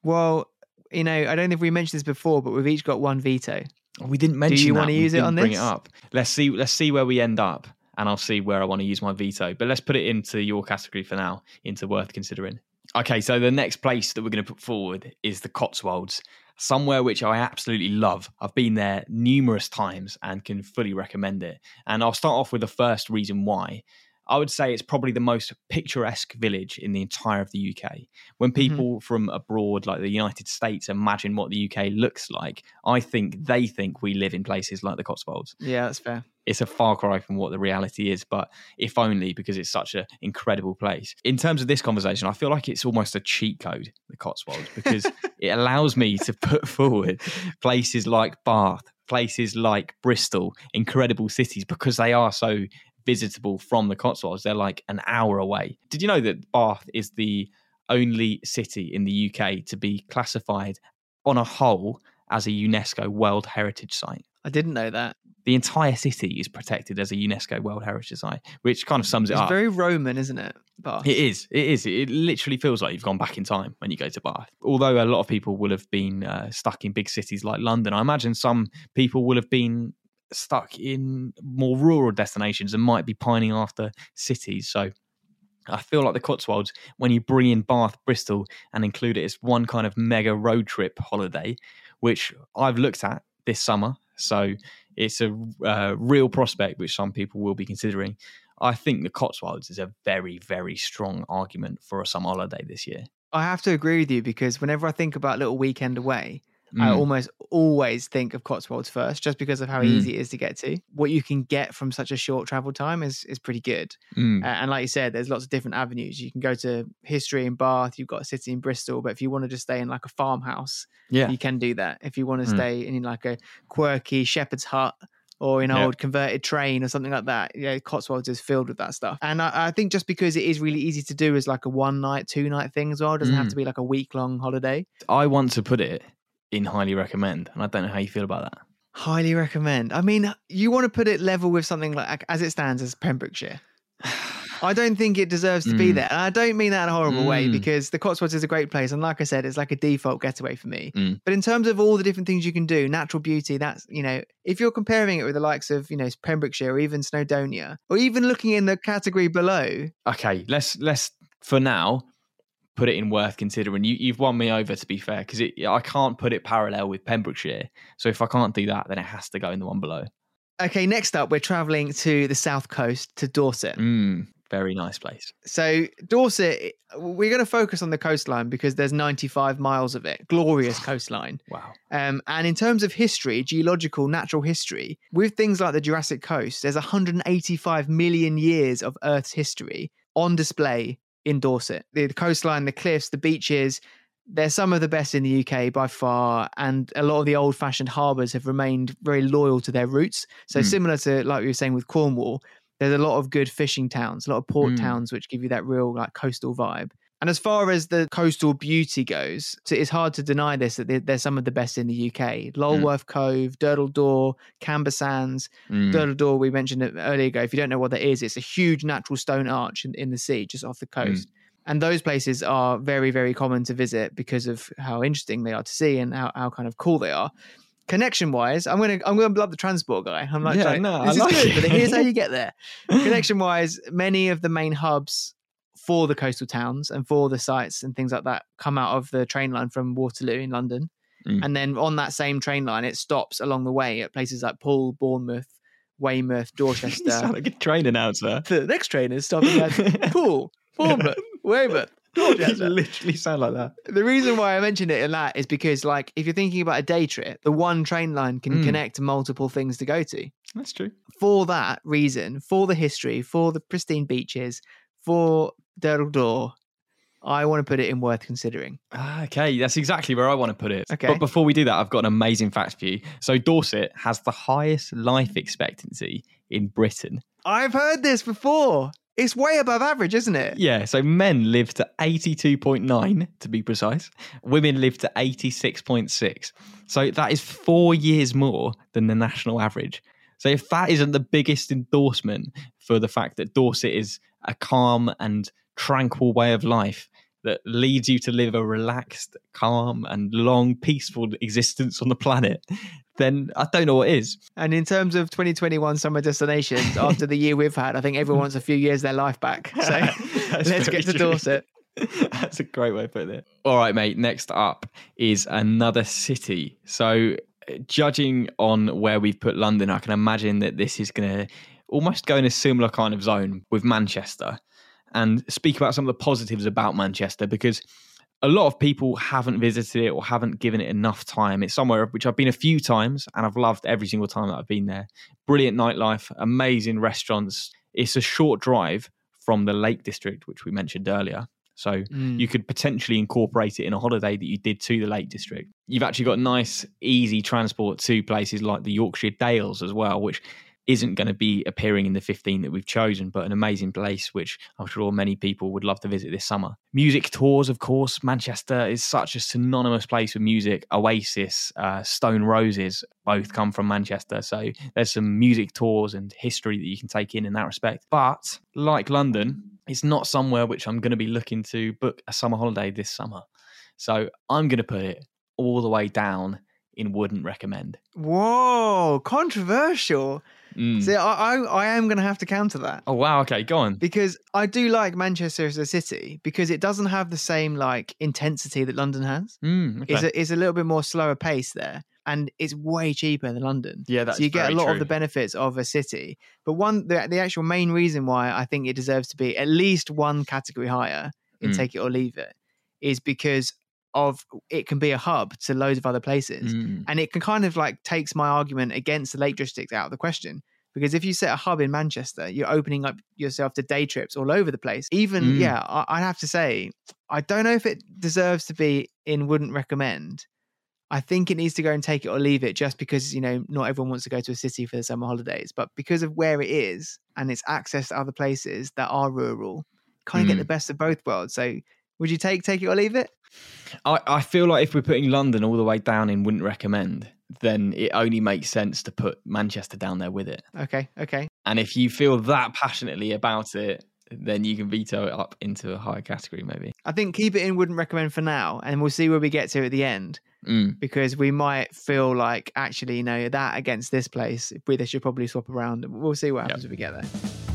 [SPEAKER 1] Well, you know, I don't think we mentioned this before, but we've each got one veto.
[SPEAKER 2] We didn't mention.
[SPEAKER 1] Do you
[SPEAKER 2] that.
[SPEAKER 1] wanna
[SPEAKER 2] We
[SPEAKER 1] use it on this?
[SPEAKER 2] Bring it up. Let's see. Let's see where we end up, and I'll see where I want to use my veto. But let's put it into your category for now, into worth considering. Okay, so the next place that we're going to put forward is the Cotswolds, somewhere which I absolutely love. I've been there numerous times and can fully recommend it. And I'll start off with the first reason why. I would say it's probably the most picturesque village in the entire of the UK. When mm-hmm. people from abroad, like the United States, imagine what the UK looks like, I think they think we live in places like the Cotswolds.
[SPEAKER 1] Yeah, that's fair.
[SPEAKER 2] It's a far cry from what the reality is, but if only because it's such an incredible place. In terms of this conversation, I feel like it's almost a cheat code, the Cotswolds, because it allows me to put forward places like Bath, places like Bristol, incredible cities, because they are so visitable from the Cotswolds. They're like an hour away. Did you know that Bath is the only city in the UK to be classified on a whole as a UNESCO World Heritage Site?
[SPEAKER 1] I didn't know that.
[SPEAKER 2] The entire city is protected as a UNESCO World Heritage Site, which kind of sums it
[SPEAKER 1] It's
[SPEAKER 2] up.
[SPEAKER 1] It's very Roman, isn't it? Bath.
[SPEAKER 2] It is. It is. It literally feels like you've gone back in time when you go to Bath. Although a lot of people will have been uh, stuck in big cities like London, I imagine some people will have been stuck in more rural destinations and might be pining after cities. So I feel like the Cotswolds, when you bring in Bath, Bristol, and include it as one kind of mega road trip holiday, which I've looked at this summer. So it's a uh, real prospect, which some people will be considering. I think the Cotswolds is a very, very strong argument for a summer holiday this year.
[SPEAKER 1] I have to agree with you because whenever I think about a little weekend away, I
[SPEAKER 2] Mm.
[SPEAKER 1] almost always think of Cotswolds first, just because of how
[SPEAKER 2] Mm.
[SPEAKER 1] easy it is to get to. What you can get from such a short travel time is is pretty good.
[SPEAKER 2] Mm.
[SPEAKER 1] Uh, and like you said, there's lots of different avenues. You can go to history in Bath. You've got a city in Bristol. But if you want to just stay in like a farmhouse,
[SPEAKER 2] Yeah.
[SPEAKER 1] you can do that. If you want to
[SPEAKER 2] Mm.
[SPEAKER 1] stay in like a quirky shepherd's hut or in an
[SPEAKER 2] Yeah.
[SPEAKER 1] old converted train or something like that, yeah, Cotswolds is filled with that stuff. And I, I think just because it is really easy to do as like a one night, two night thing as well, it doesn't have
[SPEAKER 2] Mm.
[SPEAKER 1] to be like a week long holiday.
[SPEAKER 2] I want to put it in highly recommend, and I don't know how you feel about that.
[SPEAKER 1] Highly recommend. I mean, you want to put it level with something like as it stands as Pembrokeshire. I don't think it deserves to be
[SPEAKER 2] Mm.
[SPEAKER 1] there. And I don't mean that in a horrible way
[SPEAKER 2] Mm.
[SPEAKER 1] because the Cotswolds is a great place. And like I said, it's like a default getaway for me.
[SPEAKER 2] Mm.
[SPEAKER 1] But in terms of all the different things you can do, natural beauty, that's, you know, if you're comparing it with the likes of, you know, Pembrokeshire or even Snowdonia, or even looking in the category below,
[SPEAKER 2] Okay, let's let's for now put it in worth considering. You you've won me over to be fair because I can't put it parallel with Pembrokeshire. So if I can't do that, then it has to go in the one below.
[SPEAKER 1] okay, next up, we're traveling to the south coast to Dorset.
[SPEAKER 2] Mm, very nice place.
[SPEAKER 1] So Dorset, we're going to focus on the coastline because there's 95 miles of it, glorious coastline.
[SPEAKER 2] Wow.
[SPEAKER 1] Um, and in terms of history, geological, natural history, with things like the Jurassic Coast, there's 185 million years of Earth's history on display in Dorset. The coastline, the cliffs, the beaches, they're some of the best in the UK by far. And a lot of the old fashioned harbours have remained very loyal to their roots. So,
[SPEAKER 2] Mm.
[SPEAKER 1] similar to like we were saying with Cornwall, there's a lot of good fishing towns, a lot of port
[SPEAKER 2] Mm.
[SPEAKER 1] towns, which give you that real like coastal vibe. And as far as the coastal beauty goes, so it's hard to deny this that they're, some of the best in the UK. Lulworth Cove, Durdle Door, Camber Sands.
[SPEAKER 2] Mm.
[SPEAKER 1] Durdle Door, we mentioned it earlier ago. If you don't know what that is, it's a huge natural stone arch in, in the sea just off the coast. And those places are very, very common to visit because of how interesting they are to see and how, how kind of cool they are. Connection wise, I'm gonna I'm gonna love the transport guy. I'm like,
[SPEAKER 2] Yeah,
[SPEAKER 1] trying-
[SPEAKER 2] no, I
[SPEAKER 1] this is
[SPEAKER 2] like
[SPEAKER 1] good,
[SPEAKER 2] it.
[SPEAKER 1] but here's how you get there. Connection wise, many of the main hubs for the coastal towns and for the sites and things like that come out of the train line from Waterloo in London.
[SPEAKER 2] Mm.
[SPEAKER 1] And then on that same train line, it stops along the way at places like Poole, Bournemouth, Weymouth, Dorchester.
[SPEAKER 2] sound like a train announcer.
[SPEAKER 1] the next train is stopping at Poole, Bournemouth, Weymouth, Dorchester.
[SPEAKER 2] literally sound like that.
[SPEAKER 1] The reason why I mentioned it in that is because, like, if you're thinking about a day trip, the one train line can
[SPEAKER 2] Mm.
[SPEAKER 1] connect multiple things to go to.
[SPEAKER 2] That's true.
[SPEAKER 1] For that reason, for the history, for the pristine beaches, for Durdle Door, I want to put it in worth considering.
[SPEAKER 2] Ah, Okay, that's exactly where I want to put it.
[SPEAKER 1] Okay.
[SPEAKER 2] But before we do that, I've got an amazing fact for you. So Dorset has the highest life expectancy in Britain.
[SPEAKER 1] I've heard this before. It's way above average, isn't it?
[SPEAKER 2] Yeah, so men live to 82.9 to be precise. Women live to 86.6. So that is 4 years more than the national average. So if that isn't the biggest endorsement for the fact that Dorset is a calm and tranquil way of life that leads you to live a relaxed, calm and long peaceful existence on the planet, then I don't know what is.
[SPEAKER 1] And in terms of 2021 summer destinations, after the year we've had, I think everyone wants a few years of their life back. So let's get to
[SPEAKER 2] true.
[SPEAKER 1] Dorset.
[SPEAKER 2] That's a great way of putting it. All right, mate. Next up is another city. So, judging on where we've put London, I can imagine that this is going to almost go in a similar kind of zone with Manchester and speak about some of the positives about Manchester because a lot of people haven't visited it or haven't given it enough time. It's somewhere which I've been a few times and I've loved every single time that I've been there. Brilliant nightlife, amazing restaurants. It's a short drive from the Lake District, which we mentioned earlier. So
[SPEAKER 1] Mm.
[SPEAKER 2] you could potentially incorporate it in a holiday that you did to the Lake District. You've actually got nice, easy transport to places like the Yorkshire Dales as well, which isn't going to be appearing in the 15 that we've chosen, but an amazing place which I'm sure many people would love to visit this summer. Music tours, of course. Manchester is such a synonymous place with music. Oasis, uh, Stone Roses both come from Manchester. So there's some music tours and history that you can take in in that respect. But like London, it's not somewhere which I'm going to be looking to book a summer holiday this summer. So I'm going to put it all the way down in wouldn't recommend.
[SPEAKER 1] Whoa, controversial.
[SPEAKER 2] Mm.
[SPEAKER 1] See, I, I, I am going to have to counter that.
[SPEAKER 2] Oh wow, okay, go on.
[SPEAKER 1] Because I do like Manchester as a city because it doesn't have the same like intensity that London has.
[SPEAKER 2] Mm, okay.
[SPEAKER 1] It's, a, it's a little bit more slower pace there and it's way cheaper than London.
[SPEAKER 2] Yeah, that's
[SPEAKER 1] so you get a lot of the benefits of a city. But one, the, the actual main reason why I think it deserves to be at least one category higher in
[SPEAKER 2] Mm.
[SPEAKER 1] take it or leave it is because of it can be a hub to loads of other places.
[SPEAKER 2] Mm.
[SPEAKER 1] And it can kind of like takes my argument against the Lake District out of the question. Because if you set a hub in Manchester, you're opening up yourself to day trips all over the place. Even,
[SPEAKER 2] Mm.
[SPEAKER 1] yeah, I, I have to say, I don't know if it deserves to be in wouldn't recommend. I think it needs to go and take it or leave it just because, you know, not everyone wants to go to a city for the summer holidays. But because of where it is and its access to other places that are rural, kind of get
[SPEAKER 2] Mm.
[SPEAKER 1] the best of both worlds. So would you take take it or leave it?
[SPEAKER 2] I, I feel like if we're putting London all the way down in wouldn't recommend, then it only makes sense to put Manchester down there with it.
[SPEAKER 1] Okay, okay.
[SPEAKER 2] And if you feel that passionately about it, then you can veto it up into a higher category, maybe.
[SPEAKER 1] I think keep it in wouldn't recommend for now, and we'll see where we get to at the end.
[SPEAKER 2] Mm.
[SPEAKER 1] Because we might feel like actually, you know, that against this place, we they should probably swap around. We'll see what happens if we get there.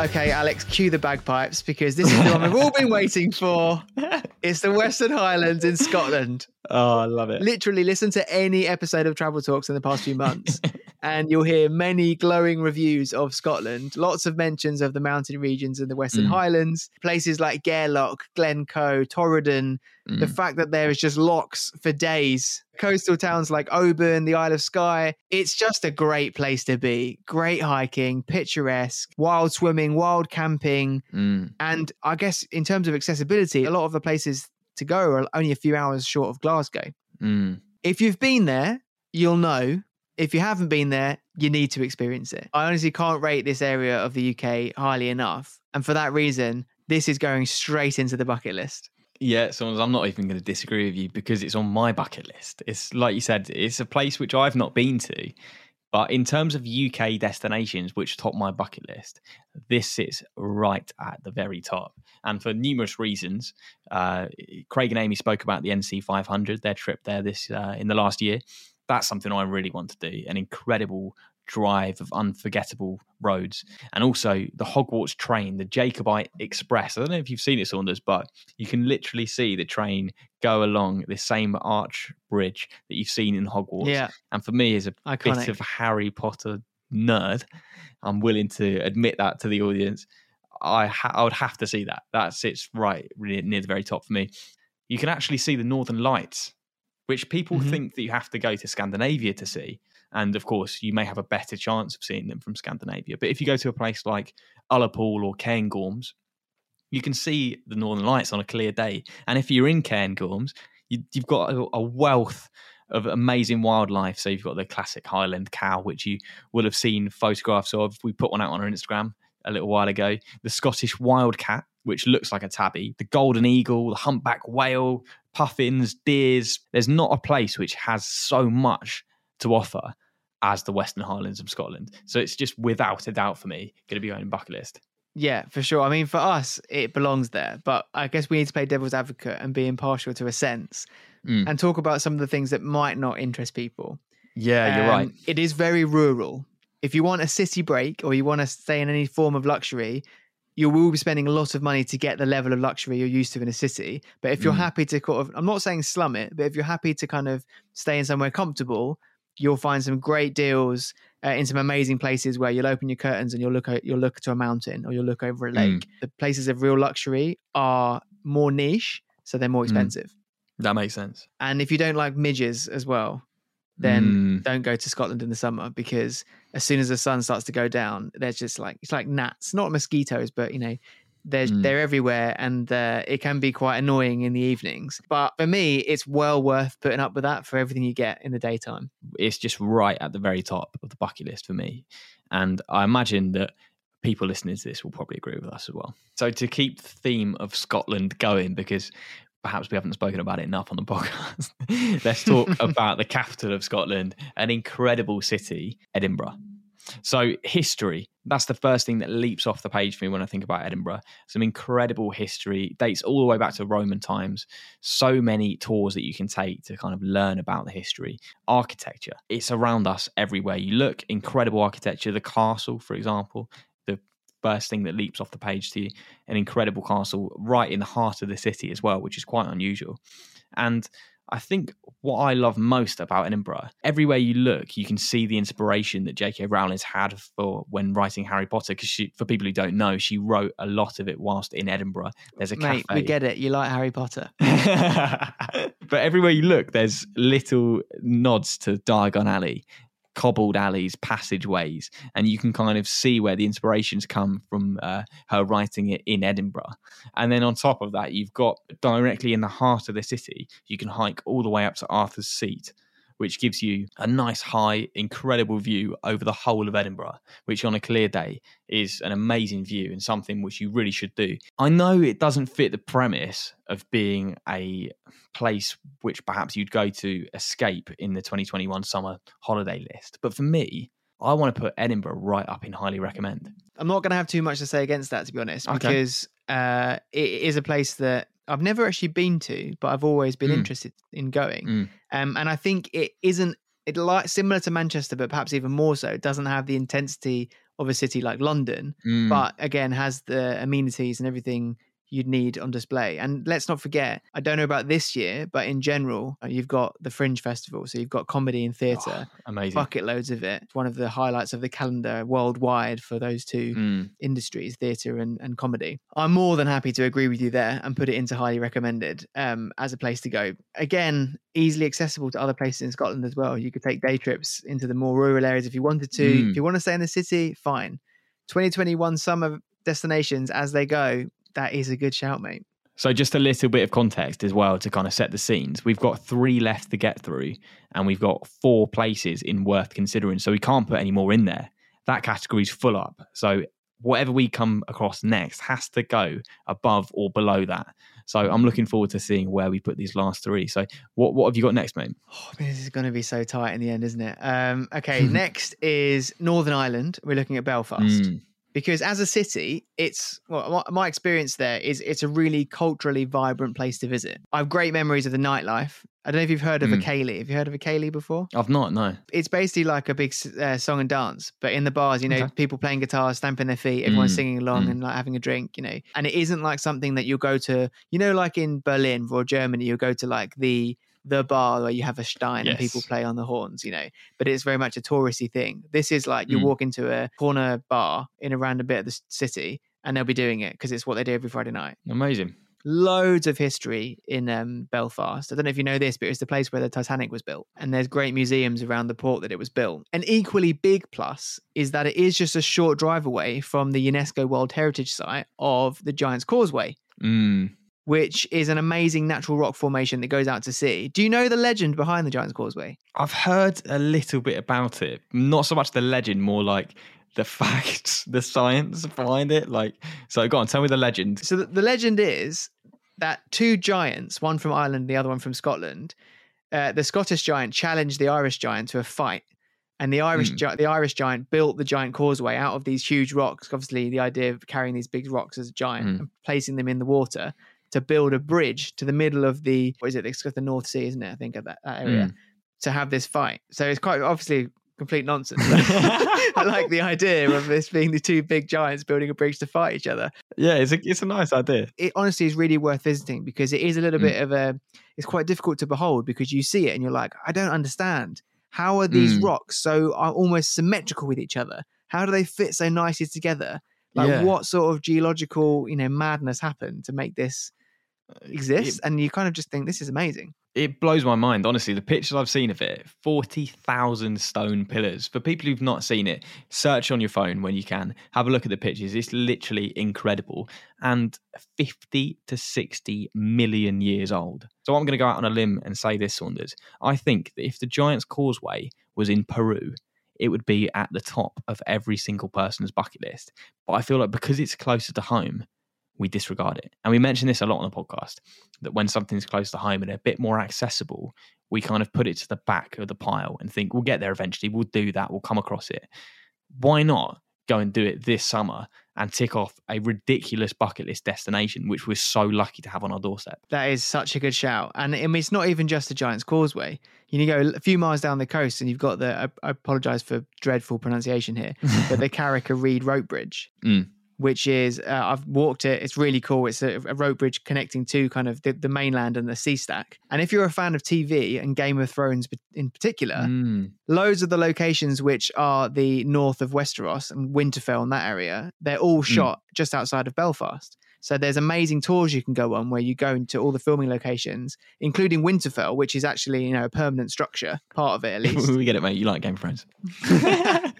[SPEAKER 1] Okay, Alex, cue the bagpipes because this is the one we've all been waiting for. It's the Western Highlands in Scotland.
[SPEAKER 2] Oh, I love it.
[SPEAKER 1] Literally, listen to any episode of Travel Talks in the past few months, and you'll hear many glowing reviews of Scotland. Lots of mentions of the mountain regions in the Western
[SPEAKER 2] Mm.
[SPEAKER 1] Highlands, places like Gairloch, Glencoe, Torridon. The
[SPEAKER 2] Mm.
[SPEAKER 1] fact that there is just lochs for days. Coastal towns like Oban, the Isle of Skye. It's just a great place to be. Great hiking, picturesque, wild swimming, wild camping.
[SPEAKER 2] Mm.
[SPEAKER 1] And I guess in terms of accessibility, a lot of the places to go are only a few hours short of Glasgow.
[SPEAKER 2] Mm.
[SPEAKER 1] If you've been there, you'll know. If you haven't been there, you need to experience it. I honestly can't rate this area of the UK highly enough. And for that reason, this is going straight into the bucket list.
[SPEAKER 2] Yeah, so I'm not even going to disagree with you because it's on my bucket list. It's like you said, it's a place which I've not been to. But in terms of UK destinations which top my bucket list, this sits right at the very top. And for numerous reasons, uh, Craig and Amy spoke about the NC 500, their trip there this uh, in the last year. That's something I really want to do. An incredible drive of unforgettable roads, and also the Hogwarts train, the Jacobite Express. I don't know if you've seen it, Saunders, but you can literally see the train go along the same arch bridge that you've seen in Hogwarts.
[SPEAKER 1] Yeah.
[SPEAKER 2] And for me, as a
[SPEAKER 1] Iconic.
[SPEAKER 2] bit of Harry Potter nerd, I'm willing to admit that to the audience. I ha- I would have to see that. That sits right near the very top for me. You can actually see the Northern Lights, which people
[SPEAKER 1] Mhm.
[SPEAKER 2] think that you have to go to Scandinavia to see. And of course, you may have a better chance of seeing them from Scandinavia. But if you go to a place like Ullapool or Cairngorms, you can see the Northern Lights on a clear day. And if you're in Cairngorms, you, you've got a, a wealth of amazing wildlife. So you've got the classic Highland cow, which you will have seen photographs of. We put one out on our Instagram a little while ago. The Scottish wildcat, which looks like a tabby. The golden eagle, the humpback whale, puffins, deers. There's not a place which has so much to offer as the Western Highlands of Scotland. So it's just without a doubt for me going to be on bucket list.
[SPEAKER 1] Yeah, for sure. I mean, for us, it belongs there. But I guess we need to play devil's advocate and be impartial to a sense
[SPEAKER 2] Mm.
[SPEAKER 1] and talk about some of the things that might not interest people.
[SPEAKER 2] Yeah, you're
[SPEAKER 1] Um,
[SPEAKER 2] right.
[SPEAKER 1] It is very rural. If you want a city break or you want to stay in any form of luxury, you will be spending a lot of money to get the level of luxury you're used to in a city. But if you're
[SPEAKER 2] Mm.
[SPEAKER 1] happy to kind of, I'm not saying slum it, but if you're happy to kind of stay in somewhere comfortable, you'll find some great deals uh, in some amazing places where you'll open your curtains and you'll look at, you'll look to a mountain or you'll look over a lake. The places of real luxury are more niche, so they're more expensive.
[SPEAKER 2] That makes sense.
[SPEAKER 1] And if you don't like midges as well, then
[SPEAKER 2] Mm.
[SPEAKER 1] don't go to Scotland in the summer because as soon as the sun starts to go down, there's just like it's like gnats, not mosquitoes, but you know, there's
[SPEAKER 2] Mm.
[SPEAKER 1] they're everywhere, and uh, it can be quite annoying in the evenings. But for me, it's well worth putting up with that for everything you get in the daytime.
[SPEAKER 2] it's just right at the very top of the bucket list for me. And I imagine that people listening to this will probably agree with us as well. So to keep the theme of Scotland going, because perhaps we haven't spoken about it enough on the podcast, let's talk about the capital of Scotland, an incredible city, Edinburgh. So history, that's the first thing that leaps off the page for me when I think about Edinburgh. Some incredible history, dates all the way back to Roman times. So many tours that you can take to kind of learn about the history. Architecture, it's around us everywhere you look. Incredible architecture. The castle, for example, the first thing that leaps off the page to you, an incredible castle right in the heart of the city as well, which is quite unusual. And I think what I love most about Edinburgh, everywhere you look, you can see the inspiration that J.K. Rowling's had for when writing Harry Potter. Because for people who don't know, she wrote a lot of it whilst in Edinburgh. There's a
[SPEAKER 1] Mate,
[SPEAKER 2] cafe.
[SPEAKER 1] we get it. You like Harry Potter.
[SPEAKER 2] but everywhere you look, there's little nods to Diagon Alley, cobbled alleys, passageways, and you can kind of see where the inspirations come from uh, her writing it in Edinburgh. And then on top of that, you've got directly in the heart of the city, you can hike all the way up to Arthur's Seat. Which gives you a nice, high, incredible view over the whole of Edinburgh, which on a clear day is an amazing view and something which you really should do. I know it doesn't fit the premise of being a place which perhaps you'd go to escape in the 2021 summer holiday list. But for me, I want to put Edinburgh right up in highly recommend.
[SPEAKER 1] I'm not going to have too much to say against that, to be honest,
[SPEAKER 2] Okay.
[SPEAKER 1] because uh, it is a place that I've never actually been to, but I've always been
[SPEAKER 2] Mm.
[SPEAKER 1] interested in going.
[SPEAKER 2] Mm.
[SPEAKER 1] Um, and I think it isn't it like similar to Manchester, but perhaps even more so. It doesn't have the intensity of a city like London,
[SPEAKER 2] Mm.
[SPEAKER 1] but again has the amenities and everything you'd need on display. And let's not forget, I don't know about this year, but in general, uh, you've got the Fringe Festival, so you've got comedy and theatre
[SPEAKER 2] amazing.
[SPEAKER 1] bucket loads of it. It's one of the highlights of the calendar worldwide for those two
[SPEAKER 2] Mm.
[SPEAKER 1] industries, theatre and, and comedy. I'm more than happy to agree with you there and put it into highly recommended um, as a place to go. Again, easily accessible to other places in Scotland as well. You could take day trips into the more rural areas if you wanted to.
[SPEAKER 2] Mm.
[SPEAKER 1] If you want to stay in the city, fine. 2021 summer destinations as they go, that is a good shout, mate.
[SPEAKER 2] So, just a little bit of context as well to kind of set the scenes. We've got three left to get through, and we've got four places in worth considering. So, we can't put any more in there. That category's full up. So, whatever we come across next has to go above or below that. So, I'm looking forward to seeing where we put these last three. So, what, what have you got next, mate?
[SPEAKER 1] Oh, man, this is going to be so tight in the end, isn't it? Um, okay, next is Northern Ireland. We're looking at Belfast.
[SPEAKER 2] Mm.
[SPEAKER 1] Because as a city, it's well, my- experience there is it's a really culturally vibrant place to visit. I have great memories of the nightlife. I don't know if you've heard of a
[SPEAKER 2] Mm.
[SPEAKER 1] ceilidh. Have you heard of a ceilidh before?
[SPEAKER 2] I've not, no.
[SPEAKER 1] It's basically like a big uh, song and dance, but in the bars, you know,
[SPEAKER 2] Okay.
[SPEAKER 1] people playing guitars, stamping their feet, everyone's
[SPEAKER 2] Mm,
[SPEAKER 1] singing along
[SPEAKER 2] mm.
[SPEAKER 1] and like having a drink, you know. And it isn't like something that you'll go to, you know, like in Berlin or Germany, you'll go to like the the bar where you have a stein and people play on the horns, you know. But it's very much a touristy thing. This is like you
[SPEAKER 2] Mm.
[SPEAKER 1] walk into a corner bar in a random bit of the city and they'll be doing it because it's what they do every Friday night
[SPEAKER 2] Amazing.
[SPEAKER 1] loads of history in um, Belfast. I don't know if you know this, but it's the place where the Titanic was built. And there's great museums around the port that it was built. An equally big plus is that it is just a short drive away from the UNESCO World Heritage Site of the Giant's Causeway,
[SPEAKER 2] Mm.
[SPEAKER 1] Which is an amazing natural rock formation that goes out to sea. Do you know the legend behind the Giant's Causeway?
[SPEAKER 2] I've heard a little bit about it. Not so much the legend, more like the facts, the science behind it. Like, so go on, tell me the legend.
[SPEAKER 1] So the, the legend is that two giants, one from Ireland, the other one from Scotland, uh, the Scottish giant challenged the Irish giant to a fight, and the Irish
[SPEAKER 2] Hmm.
[SPEAKER 1] gi- the Irish giant built the giant causeway out of these huge rocks. Obviously, the idea of carrying these big rocks as a giant
[SPEAKER 2] Hmm.
[SPEAKER 1] and placing them in the water to build a bridge to the middle of the what is it? It's got the North Sea, isn't it? I think of that, that area
[SPEAKER 2] Hmm.
[SPEAKER 1] to have this fight. So it's quite obviously complete nonsense. I like the idea of this being the two big giants building a bridge to fight each other
[SPEAKER 2] Yeah, it's a it's a nice idea.
[SPEAKER 1] it honestly is really worth visiting because it is a little
[SPEAKER 2] Mm.
[SPEAKER 1] bit of a it's quite difficult to behold because you see it and you're like i don't understand how are these
[SPEAKER 2] Mm.
[SPEAKER 1] rocks so are almost symmetrical with each other how do they fit so nicely together like
[SPEAKER 2] Yeah.
[SPEAKER 1] what sort of geological you know madness happened to make this exist and you kind of just think this is amazing
[SPEAKER 2] It blows my mind, honestly. The pictures I've seen of it, forty thousand stone pillars. For people who've not seen it, search on your phone when you can. Have a look at the pictures. It's literally incredible, and fifty to sixty million years old. So I'm going to go out on a limb and say this, Saunders. I think that if the Giant's Causeway was in Peru, it would be at the top of every single person's bucket list. But I feel like because it's closer to home, we disregard it. And we mention this a lot on the podcast that when something's close to home and a bit more accessible, we kind of put it to the back of the pile and think we'll get there eventually. We'll do that. We'll come across it. Why not go and do it this summer and tick off a ridiculous bucket list destination, which we're so lucky to have on our doorstep?
[SPEAKER 1] that is such a good shout and I mean, it's not even just the giant's causeway you go a few miles down the coast and you've got the i, I apologize for dreadful pronunciation here but the Carrick Reed rope bridge
[SPEAKER 2] Mm.
[SPEAKER 1] Which is uh, I've walked it. It's really cool. It's a, a rope bridge connecting to kind of the, the mainland and the sea stack. And if you're a fan of TV and Game of Thrones in particular,
[SPEAKER 2] Mm.
[SPEAKER 1] loads of the locations which are the north of Westeros and Winterfell and that area, they're all shot just outside of Belfast. So there's amazing tours you can go on where you go into all the filming locations, including Winterfell, which is actually you know a permanent structure, part of it at least.
[SPEAKER 2] we get it, mate. You like Game of Thrones.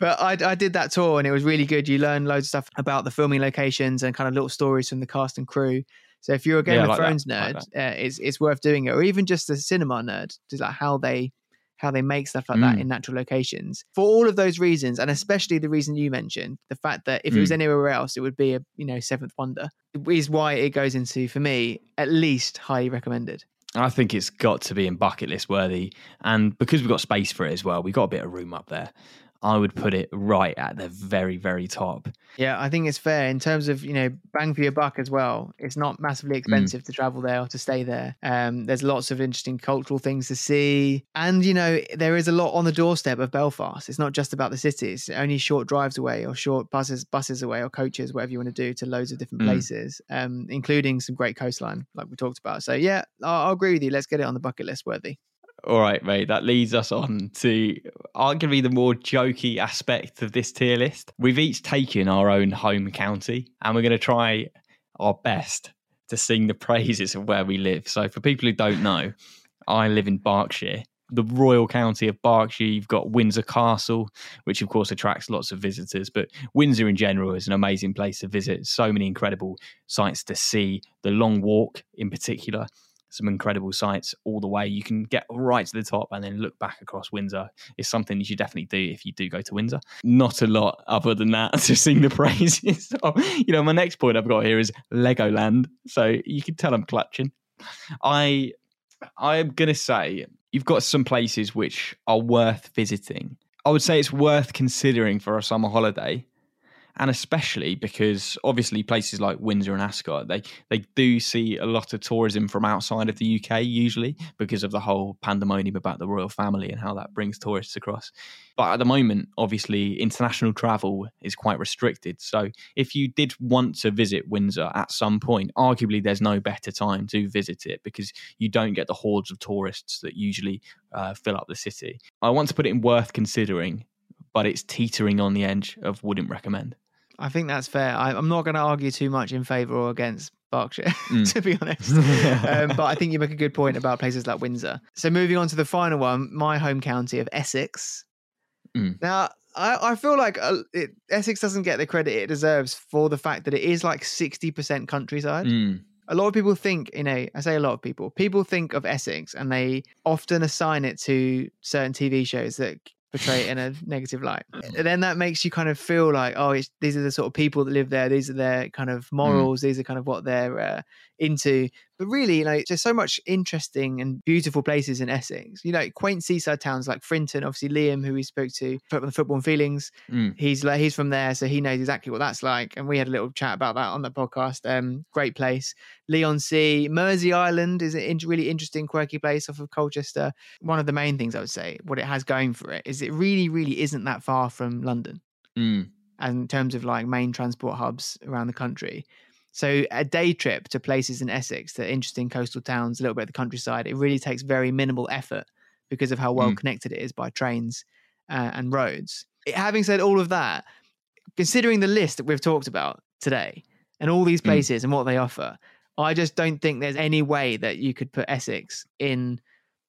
[SPEAKER 1] but I, I did that tour and it was really good. You learn loads of stuff about the filming locations and kind of little stories from the cast and crew. So if you're a Game
[SPEAKER 2] Yeah,
[SPEAKER 1] of
[SPEAKER 2] like that.
[SPEAKER 1] Thrones
[SPEAKER 2] like
[SPEAKER 1] nerd, uh, it's it's worth doing it, or even just a cinema nerd, just like how they how they make stuff like that
[SPEAKER 2] Mm.
[SPEAKER 1] in natural locations. For all of those reasons, and especially the reason you mentioned, the fact that if it was
[SPEAKER 2] Mm.
[SPEAKER 1] anywhere else, it would be a you know seventh wonder, is why it goes into for me at least highly recommended.
[SPEAKER 2] I think it's got to be in bucket list worthy. And because we've got space for it as well, we've got a bit of room up there. I would put it right at the very, very top.
[SPEAKER 1] Yeah, I think it's fair in terms of you know bang for your buck as well. It's not
[SPEAKER 2] Mm.
[SPEAKER 1] massively expensive to travel there or to stay there. Um, there's lots of interesting cultural things to see, and you know there is a lot on the doorstep of Belfast. It's not just about the city; it's only short drives away or short buses buses away or coaches, whatever you want to do, to loads of different
[SPEAKER 2] Mm.
[SPEAKER 1] places, um, including some great coastline, like we talked about. So yeah, I'll, I'll agree with you. Let's get it on the bucket list, worthy.
[SPEAKER 2] All right, mate. That leads us on to arguably the more jokey aspect of this tier list. We've each taken our own home county and we're going to try our best to sing the praises of where we live. So, for people who don't know, I live in Berkshire, the royal county of Berkshire. You've got Windsor Castle, which of course attracts lots of visitors, but Windsor in general is an amazing place to visit. So many incredible sights to see. The Long Walk, in particular, some incredible sights all the way. You can get right to the top and then look back across Windsor. It's something you should definitely do if you do go to Windsor. Not a lot other than that to sing the praises. of. You know, my next point I've got here is Legoland. So you can tell I'm clutching. I I'm gonna say you've got some places which are worth visiting. I would say it's worth considering for a summer holiday and especially because obviously places like Windsor and Ascot they they do see a lot of tourism from outside of the UK usually because of the whole pandemonium about the royal family and how that brings tourists across. But at the moment, obviously, international travel is quite restricted. So if you did want to visit Windsor at some point, arguably there's no better time to visit it because you don't get the hordes of tourists that usually uh, fill up the city. I want to put it in worth considering, but it's teetering on the edge of wouldn't recommend.
[SPEAKER 1] I think that's fair. I, I'm not going to argue too much in favour or against Berkshire,
[SPEAKER 2] Mm.
[SPEAKER 1] to be honest. um, but I think you make a good point about places like Windsor. So moving on to the final one, my home county of Essex.
[SPEAKER 2] Mm.
[SPEAKER 1] Now, I, I feel like uh, it, Essex doesn't get the credit it deserves for the fact that it is like 60% countryside.
[SPEAKER 2] Mm.
[SPEAKER 1] A lot of people think, you know, I say a lot of people, people think of Essex and they often assign it to certain TV shows that portray it in a negative light. And then that makes you kind of feel like, oh, it's, these are the sort of people that live there. These are their kind of morals. These are kind of what they're uh, into. But really, you know, there's so much interesting and beautiful places in Essex. You know, quaint seaside towns like Frinton. Obviously, Liam, who we spoke to on the Football and Feelings,
[SPEAKER 2] Mm.
[SPEAKER 1] he's like he's from there, so he knows exactly what that's like. And we had a little chat about that on the podcast. Um, great place. Leon Sea, Mersea Island is a in- really interesting, quirky place off of Colchester. One of the main things I would say, what it has going for it, is it really, really isn't that far from London
[SPEAKER 2] Mm.
[SPEAKER 1] and in terms of like main transport hubs around the country. So a day trip to places in Essex, to interesting coastal towns, a little bit of the countryside, it really takes very minimal effort because of how well
[SPEAKER 2] Mm.
[SPEAKER 1] connected it is by trains uh, and roads. It- having said all of that, considering the list that we've talked about today and all these
[SPEAKER 2] Mm.
[SPEAKER 1] places and what they offer, I just don't think there's any way that you could put Essex in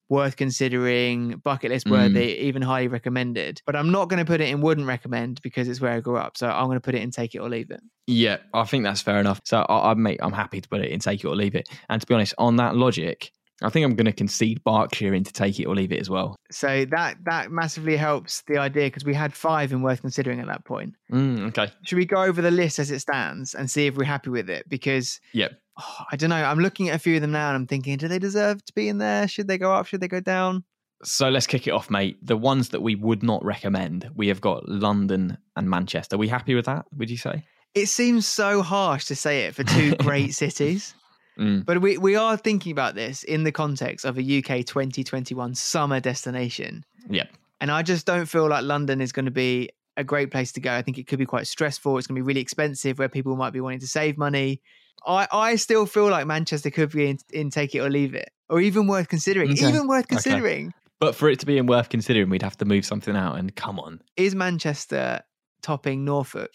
[SPEAKER 1] worth considering, bucket list
[SPEAKER 2] Mm.
[SPEAKER 1] worthy, even highly recommended. But I'm not going to put it in wouldn't recommend because it's where I grew up. So I'm going to put it in take it or leave it.
[SPEAKER 2] Yeah, I think that's fair enough. So I, I mate, I'm happy to put it in take it or leave it. And to be honest, on that logic, I think I'm going to concede Berkshire into take it or leave it as well.
[SPEAKER 1] So that that massively helps the idea because we had five and worth considering at that point.
[SPEAKER 2] Mm, okay.
[SPEAKER 1] Should we go over the list as it stands and see if we're happy with it? Because
[SPEAKER 2] Yep.
[SPEAKER 1] oh, I don't know. I'm looking at a few of them now and I'm thinking, do they deserve to be in there? Should they go up? Should they go down?
[SPEAKER 2] So let's kick it off, mate. The ones that we would not recommend, we have got London and Manchester. Are we happy with that? Would you say?
[SPEAKER 1] It seems so harsh to say it for two great cities.
[SPEAKER 2] Mm.
[SPEAKER 1] But we, we are thinking about this in the context of a UK 2021 summer destination.
[SPEAKER 2] Yep.
[SPEAKER 1] And I just don't feel like London is going to be a great place to go. I think it could be quite stressful. It's going to be really expensive where people might be wanting to save money. I, I still feel like Manchester could be in, in take it or leave it, or even worth considering.
[SPEAKER 2] Okay.
[SPEAKER 1] Even worth
[SPEAKER 2] Okay.
[SPEAKER 1] considering.
[SPEAKER 2] But for it to be in worth considering, we'd have to move something out. And come on,
[SPEAKER 1] Is Manchester topping Norfolk?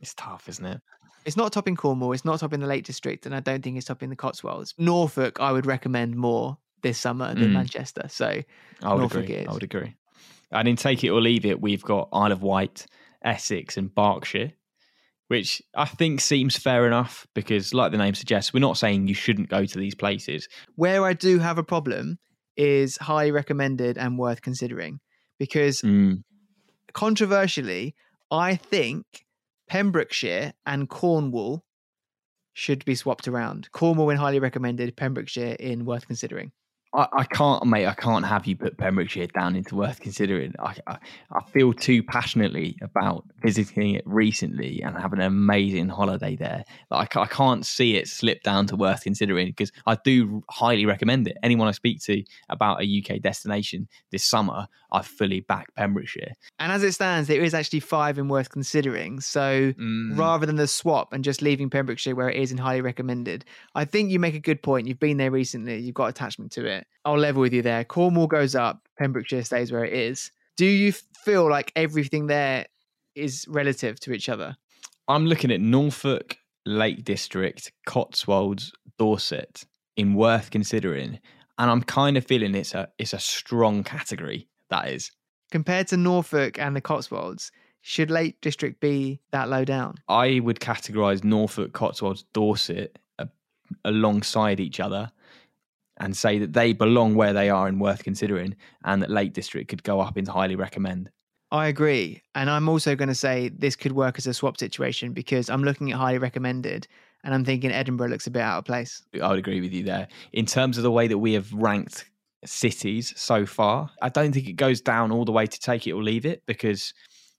[SPEAKER 2] it's tough, isn't it?
[SPEAKER 1] It's not topping Cornwall. It's not topping the Lake District, and I don't think it's topping the Cotswolds. Norfolk, I would recommend more this summer than
[SPEAKER 2] Mm.
[SPEAKER 1] Manchester. So
[SPEAKER 2] I would
[SPEAKER 1] Norfolk
[SPEAKER 2] agree.
[SPEAKER 1] is.
[SPEAKER 2] I would agree. And in take it or leave it, we've got Isle of Wight, Essex, and Berkshire, which I think seems fair enough because, like the name suggests, we're not saying you shouldn't go to these places.
[SPEAKER 1] where I do have a problem is highly recommended and worth considering because
[SPEAKER 2] Mm.
[SPEAKER 1] controversially, I think Pembrokeshire and Cornwall should be swapped around. Cornwall in highly recommended, Pembrokeshire in worth considering.
[SPEAKER 2] I, I can't, mate. I can't have you put Pembrokeshire down into worth considering. I, I, I feel too passionately about visiting it recently and having an amazing holiday there. Like I, can't see it slip down to worth considering because I do highly recommend it. Anyone I speak to about a UK destination this summer, I fully back Pembrokeshire.
[SPEAKER 1] And as it stands, there is actually five in worth considering. So
[SPEAKER 2] Mm.
[SPEAKER 1] rather than the swap and just leaving Pembrokeshire where it is and highly recommended, I think you make a good point. You've been there recently, you've got attachment to it. I'll level with you there. Cornwall goes up, Pembrokeshire stays where it is. Do you feel like everything there is relative to each other?
[SPEAKER 2] I'm looking at Norfolk, Lake District, Cotswolds, Dorset in worth considering, and I'm kind of feeling it's a it's a strong category. That is.
[SPEAKER 1] Compared to Norfolk and the Cotswolds, should Lake District be that low down?
[SPEAKER 2] I would categorize Norfolk, Cotswolds, Dorset uh, alongside each other and say that they belong where they are and worth considering, and that Lake District could go up into highly recommend.
[SPEAKER 1] I agree. And I'm also going to say this could work as a swap situation because I'm looking at highly recommended and I'm thinking Edinburgh looks a bit out of place.
[SPEAKER 2] I would agree with you there. In terms of the way that we have ranked cities so far, I don't think it goes down all the way to take it or leave it because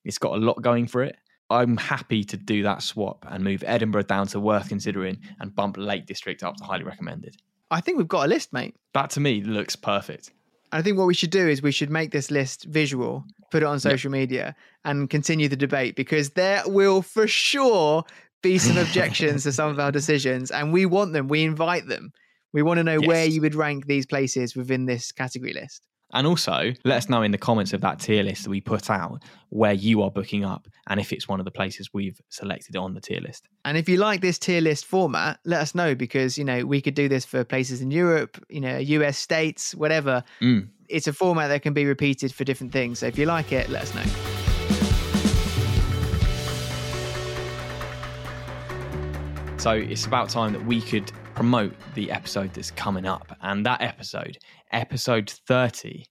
[SPEAKER 2] it's got a lot going for it. I'm happy to do that swap and move Edinburgh down to worth considering and bump Lake District up to highly recommended.
[SPEAKER 1] I think we've got a list, mate.
[SPEAKER 2] That to me looks perfect.
[SPEAKER 1] I think what we should do is we should make this list visual, put it on social media, and continue the debate because there will for sure be some objections to some of our decisions, and we want them. We invite them. We want to know where you would rank these places within this category list.
[SPEAKER 2] And also, let us know in the comments of that tier list that we put out where you are booking up and if it's one of the places we've selected on the tier list.
[SPEAKER 1] And if you like this tier list format, let us know because you know we could do this for places in Europe, you know, US states, whatever.
[SPEAKER 2] Mm.
[SPEAKER 1] It's a format that can be repeated for different things. So if you like it, let us know.
[SPEAKER 2] So it's about time that we could promote the episode that's coming up. And that episode, episode 30,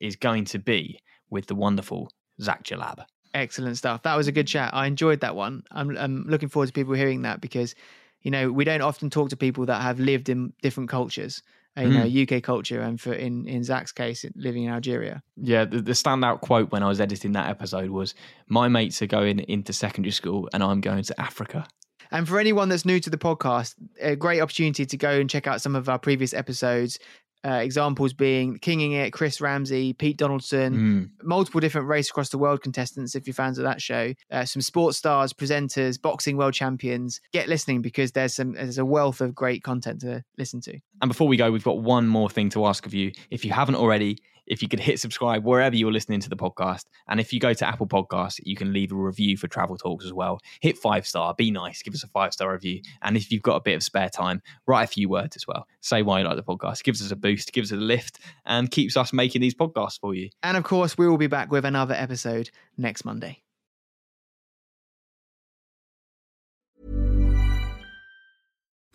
[SPEAKER 2] is going to be with the wonderful Zach Jalab.
[SPEAKER 1] Excellent stuff. That was a good chat. I enjoyed that one. I'm, I'm looking forward to people hearing that because, you know, we don't often talk to people that have lived in different cultures. uh, You know, UK culture, and for in in Zach's case, living in Algeria.
[SPEAKER 2] Yeah, the, the standout quote when I was editing that episode was My mates are going into secondary school and I'm going to Africa.
[SPEAKER 1] And for anyone that's new to the podcast, a great opportunity to go and check out some of our previous episodes. Uh, examples being Kinging It, Chris Ramsey, Pete Donaldson,
[SPEAKER 2] Mm.
[SPEAKER 1] multiple different race across the world contestants. If you're fans of that show, uh, some sports stars, presenters, boxing world champions. Get listening because there's some there's a wealth of great content to listen to.
[SPEAKER 2] And before we go, we've got one more thing to ask of you. If you haven't already, if you could hit subscribe wherever you're listening to the podcast. And if you go to Apple Podcasts, you can leave a review for Travel Talks as well. Hit five star, be nice, give us a five star review. And if you've got a bit of spare time, write a few words as well. Say why you like the podcast, gives us a boost, gives us a lift, and keeps us making these podcasts for you.
[SPEAKER 1] And of course, we will be back with another episode next Monday.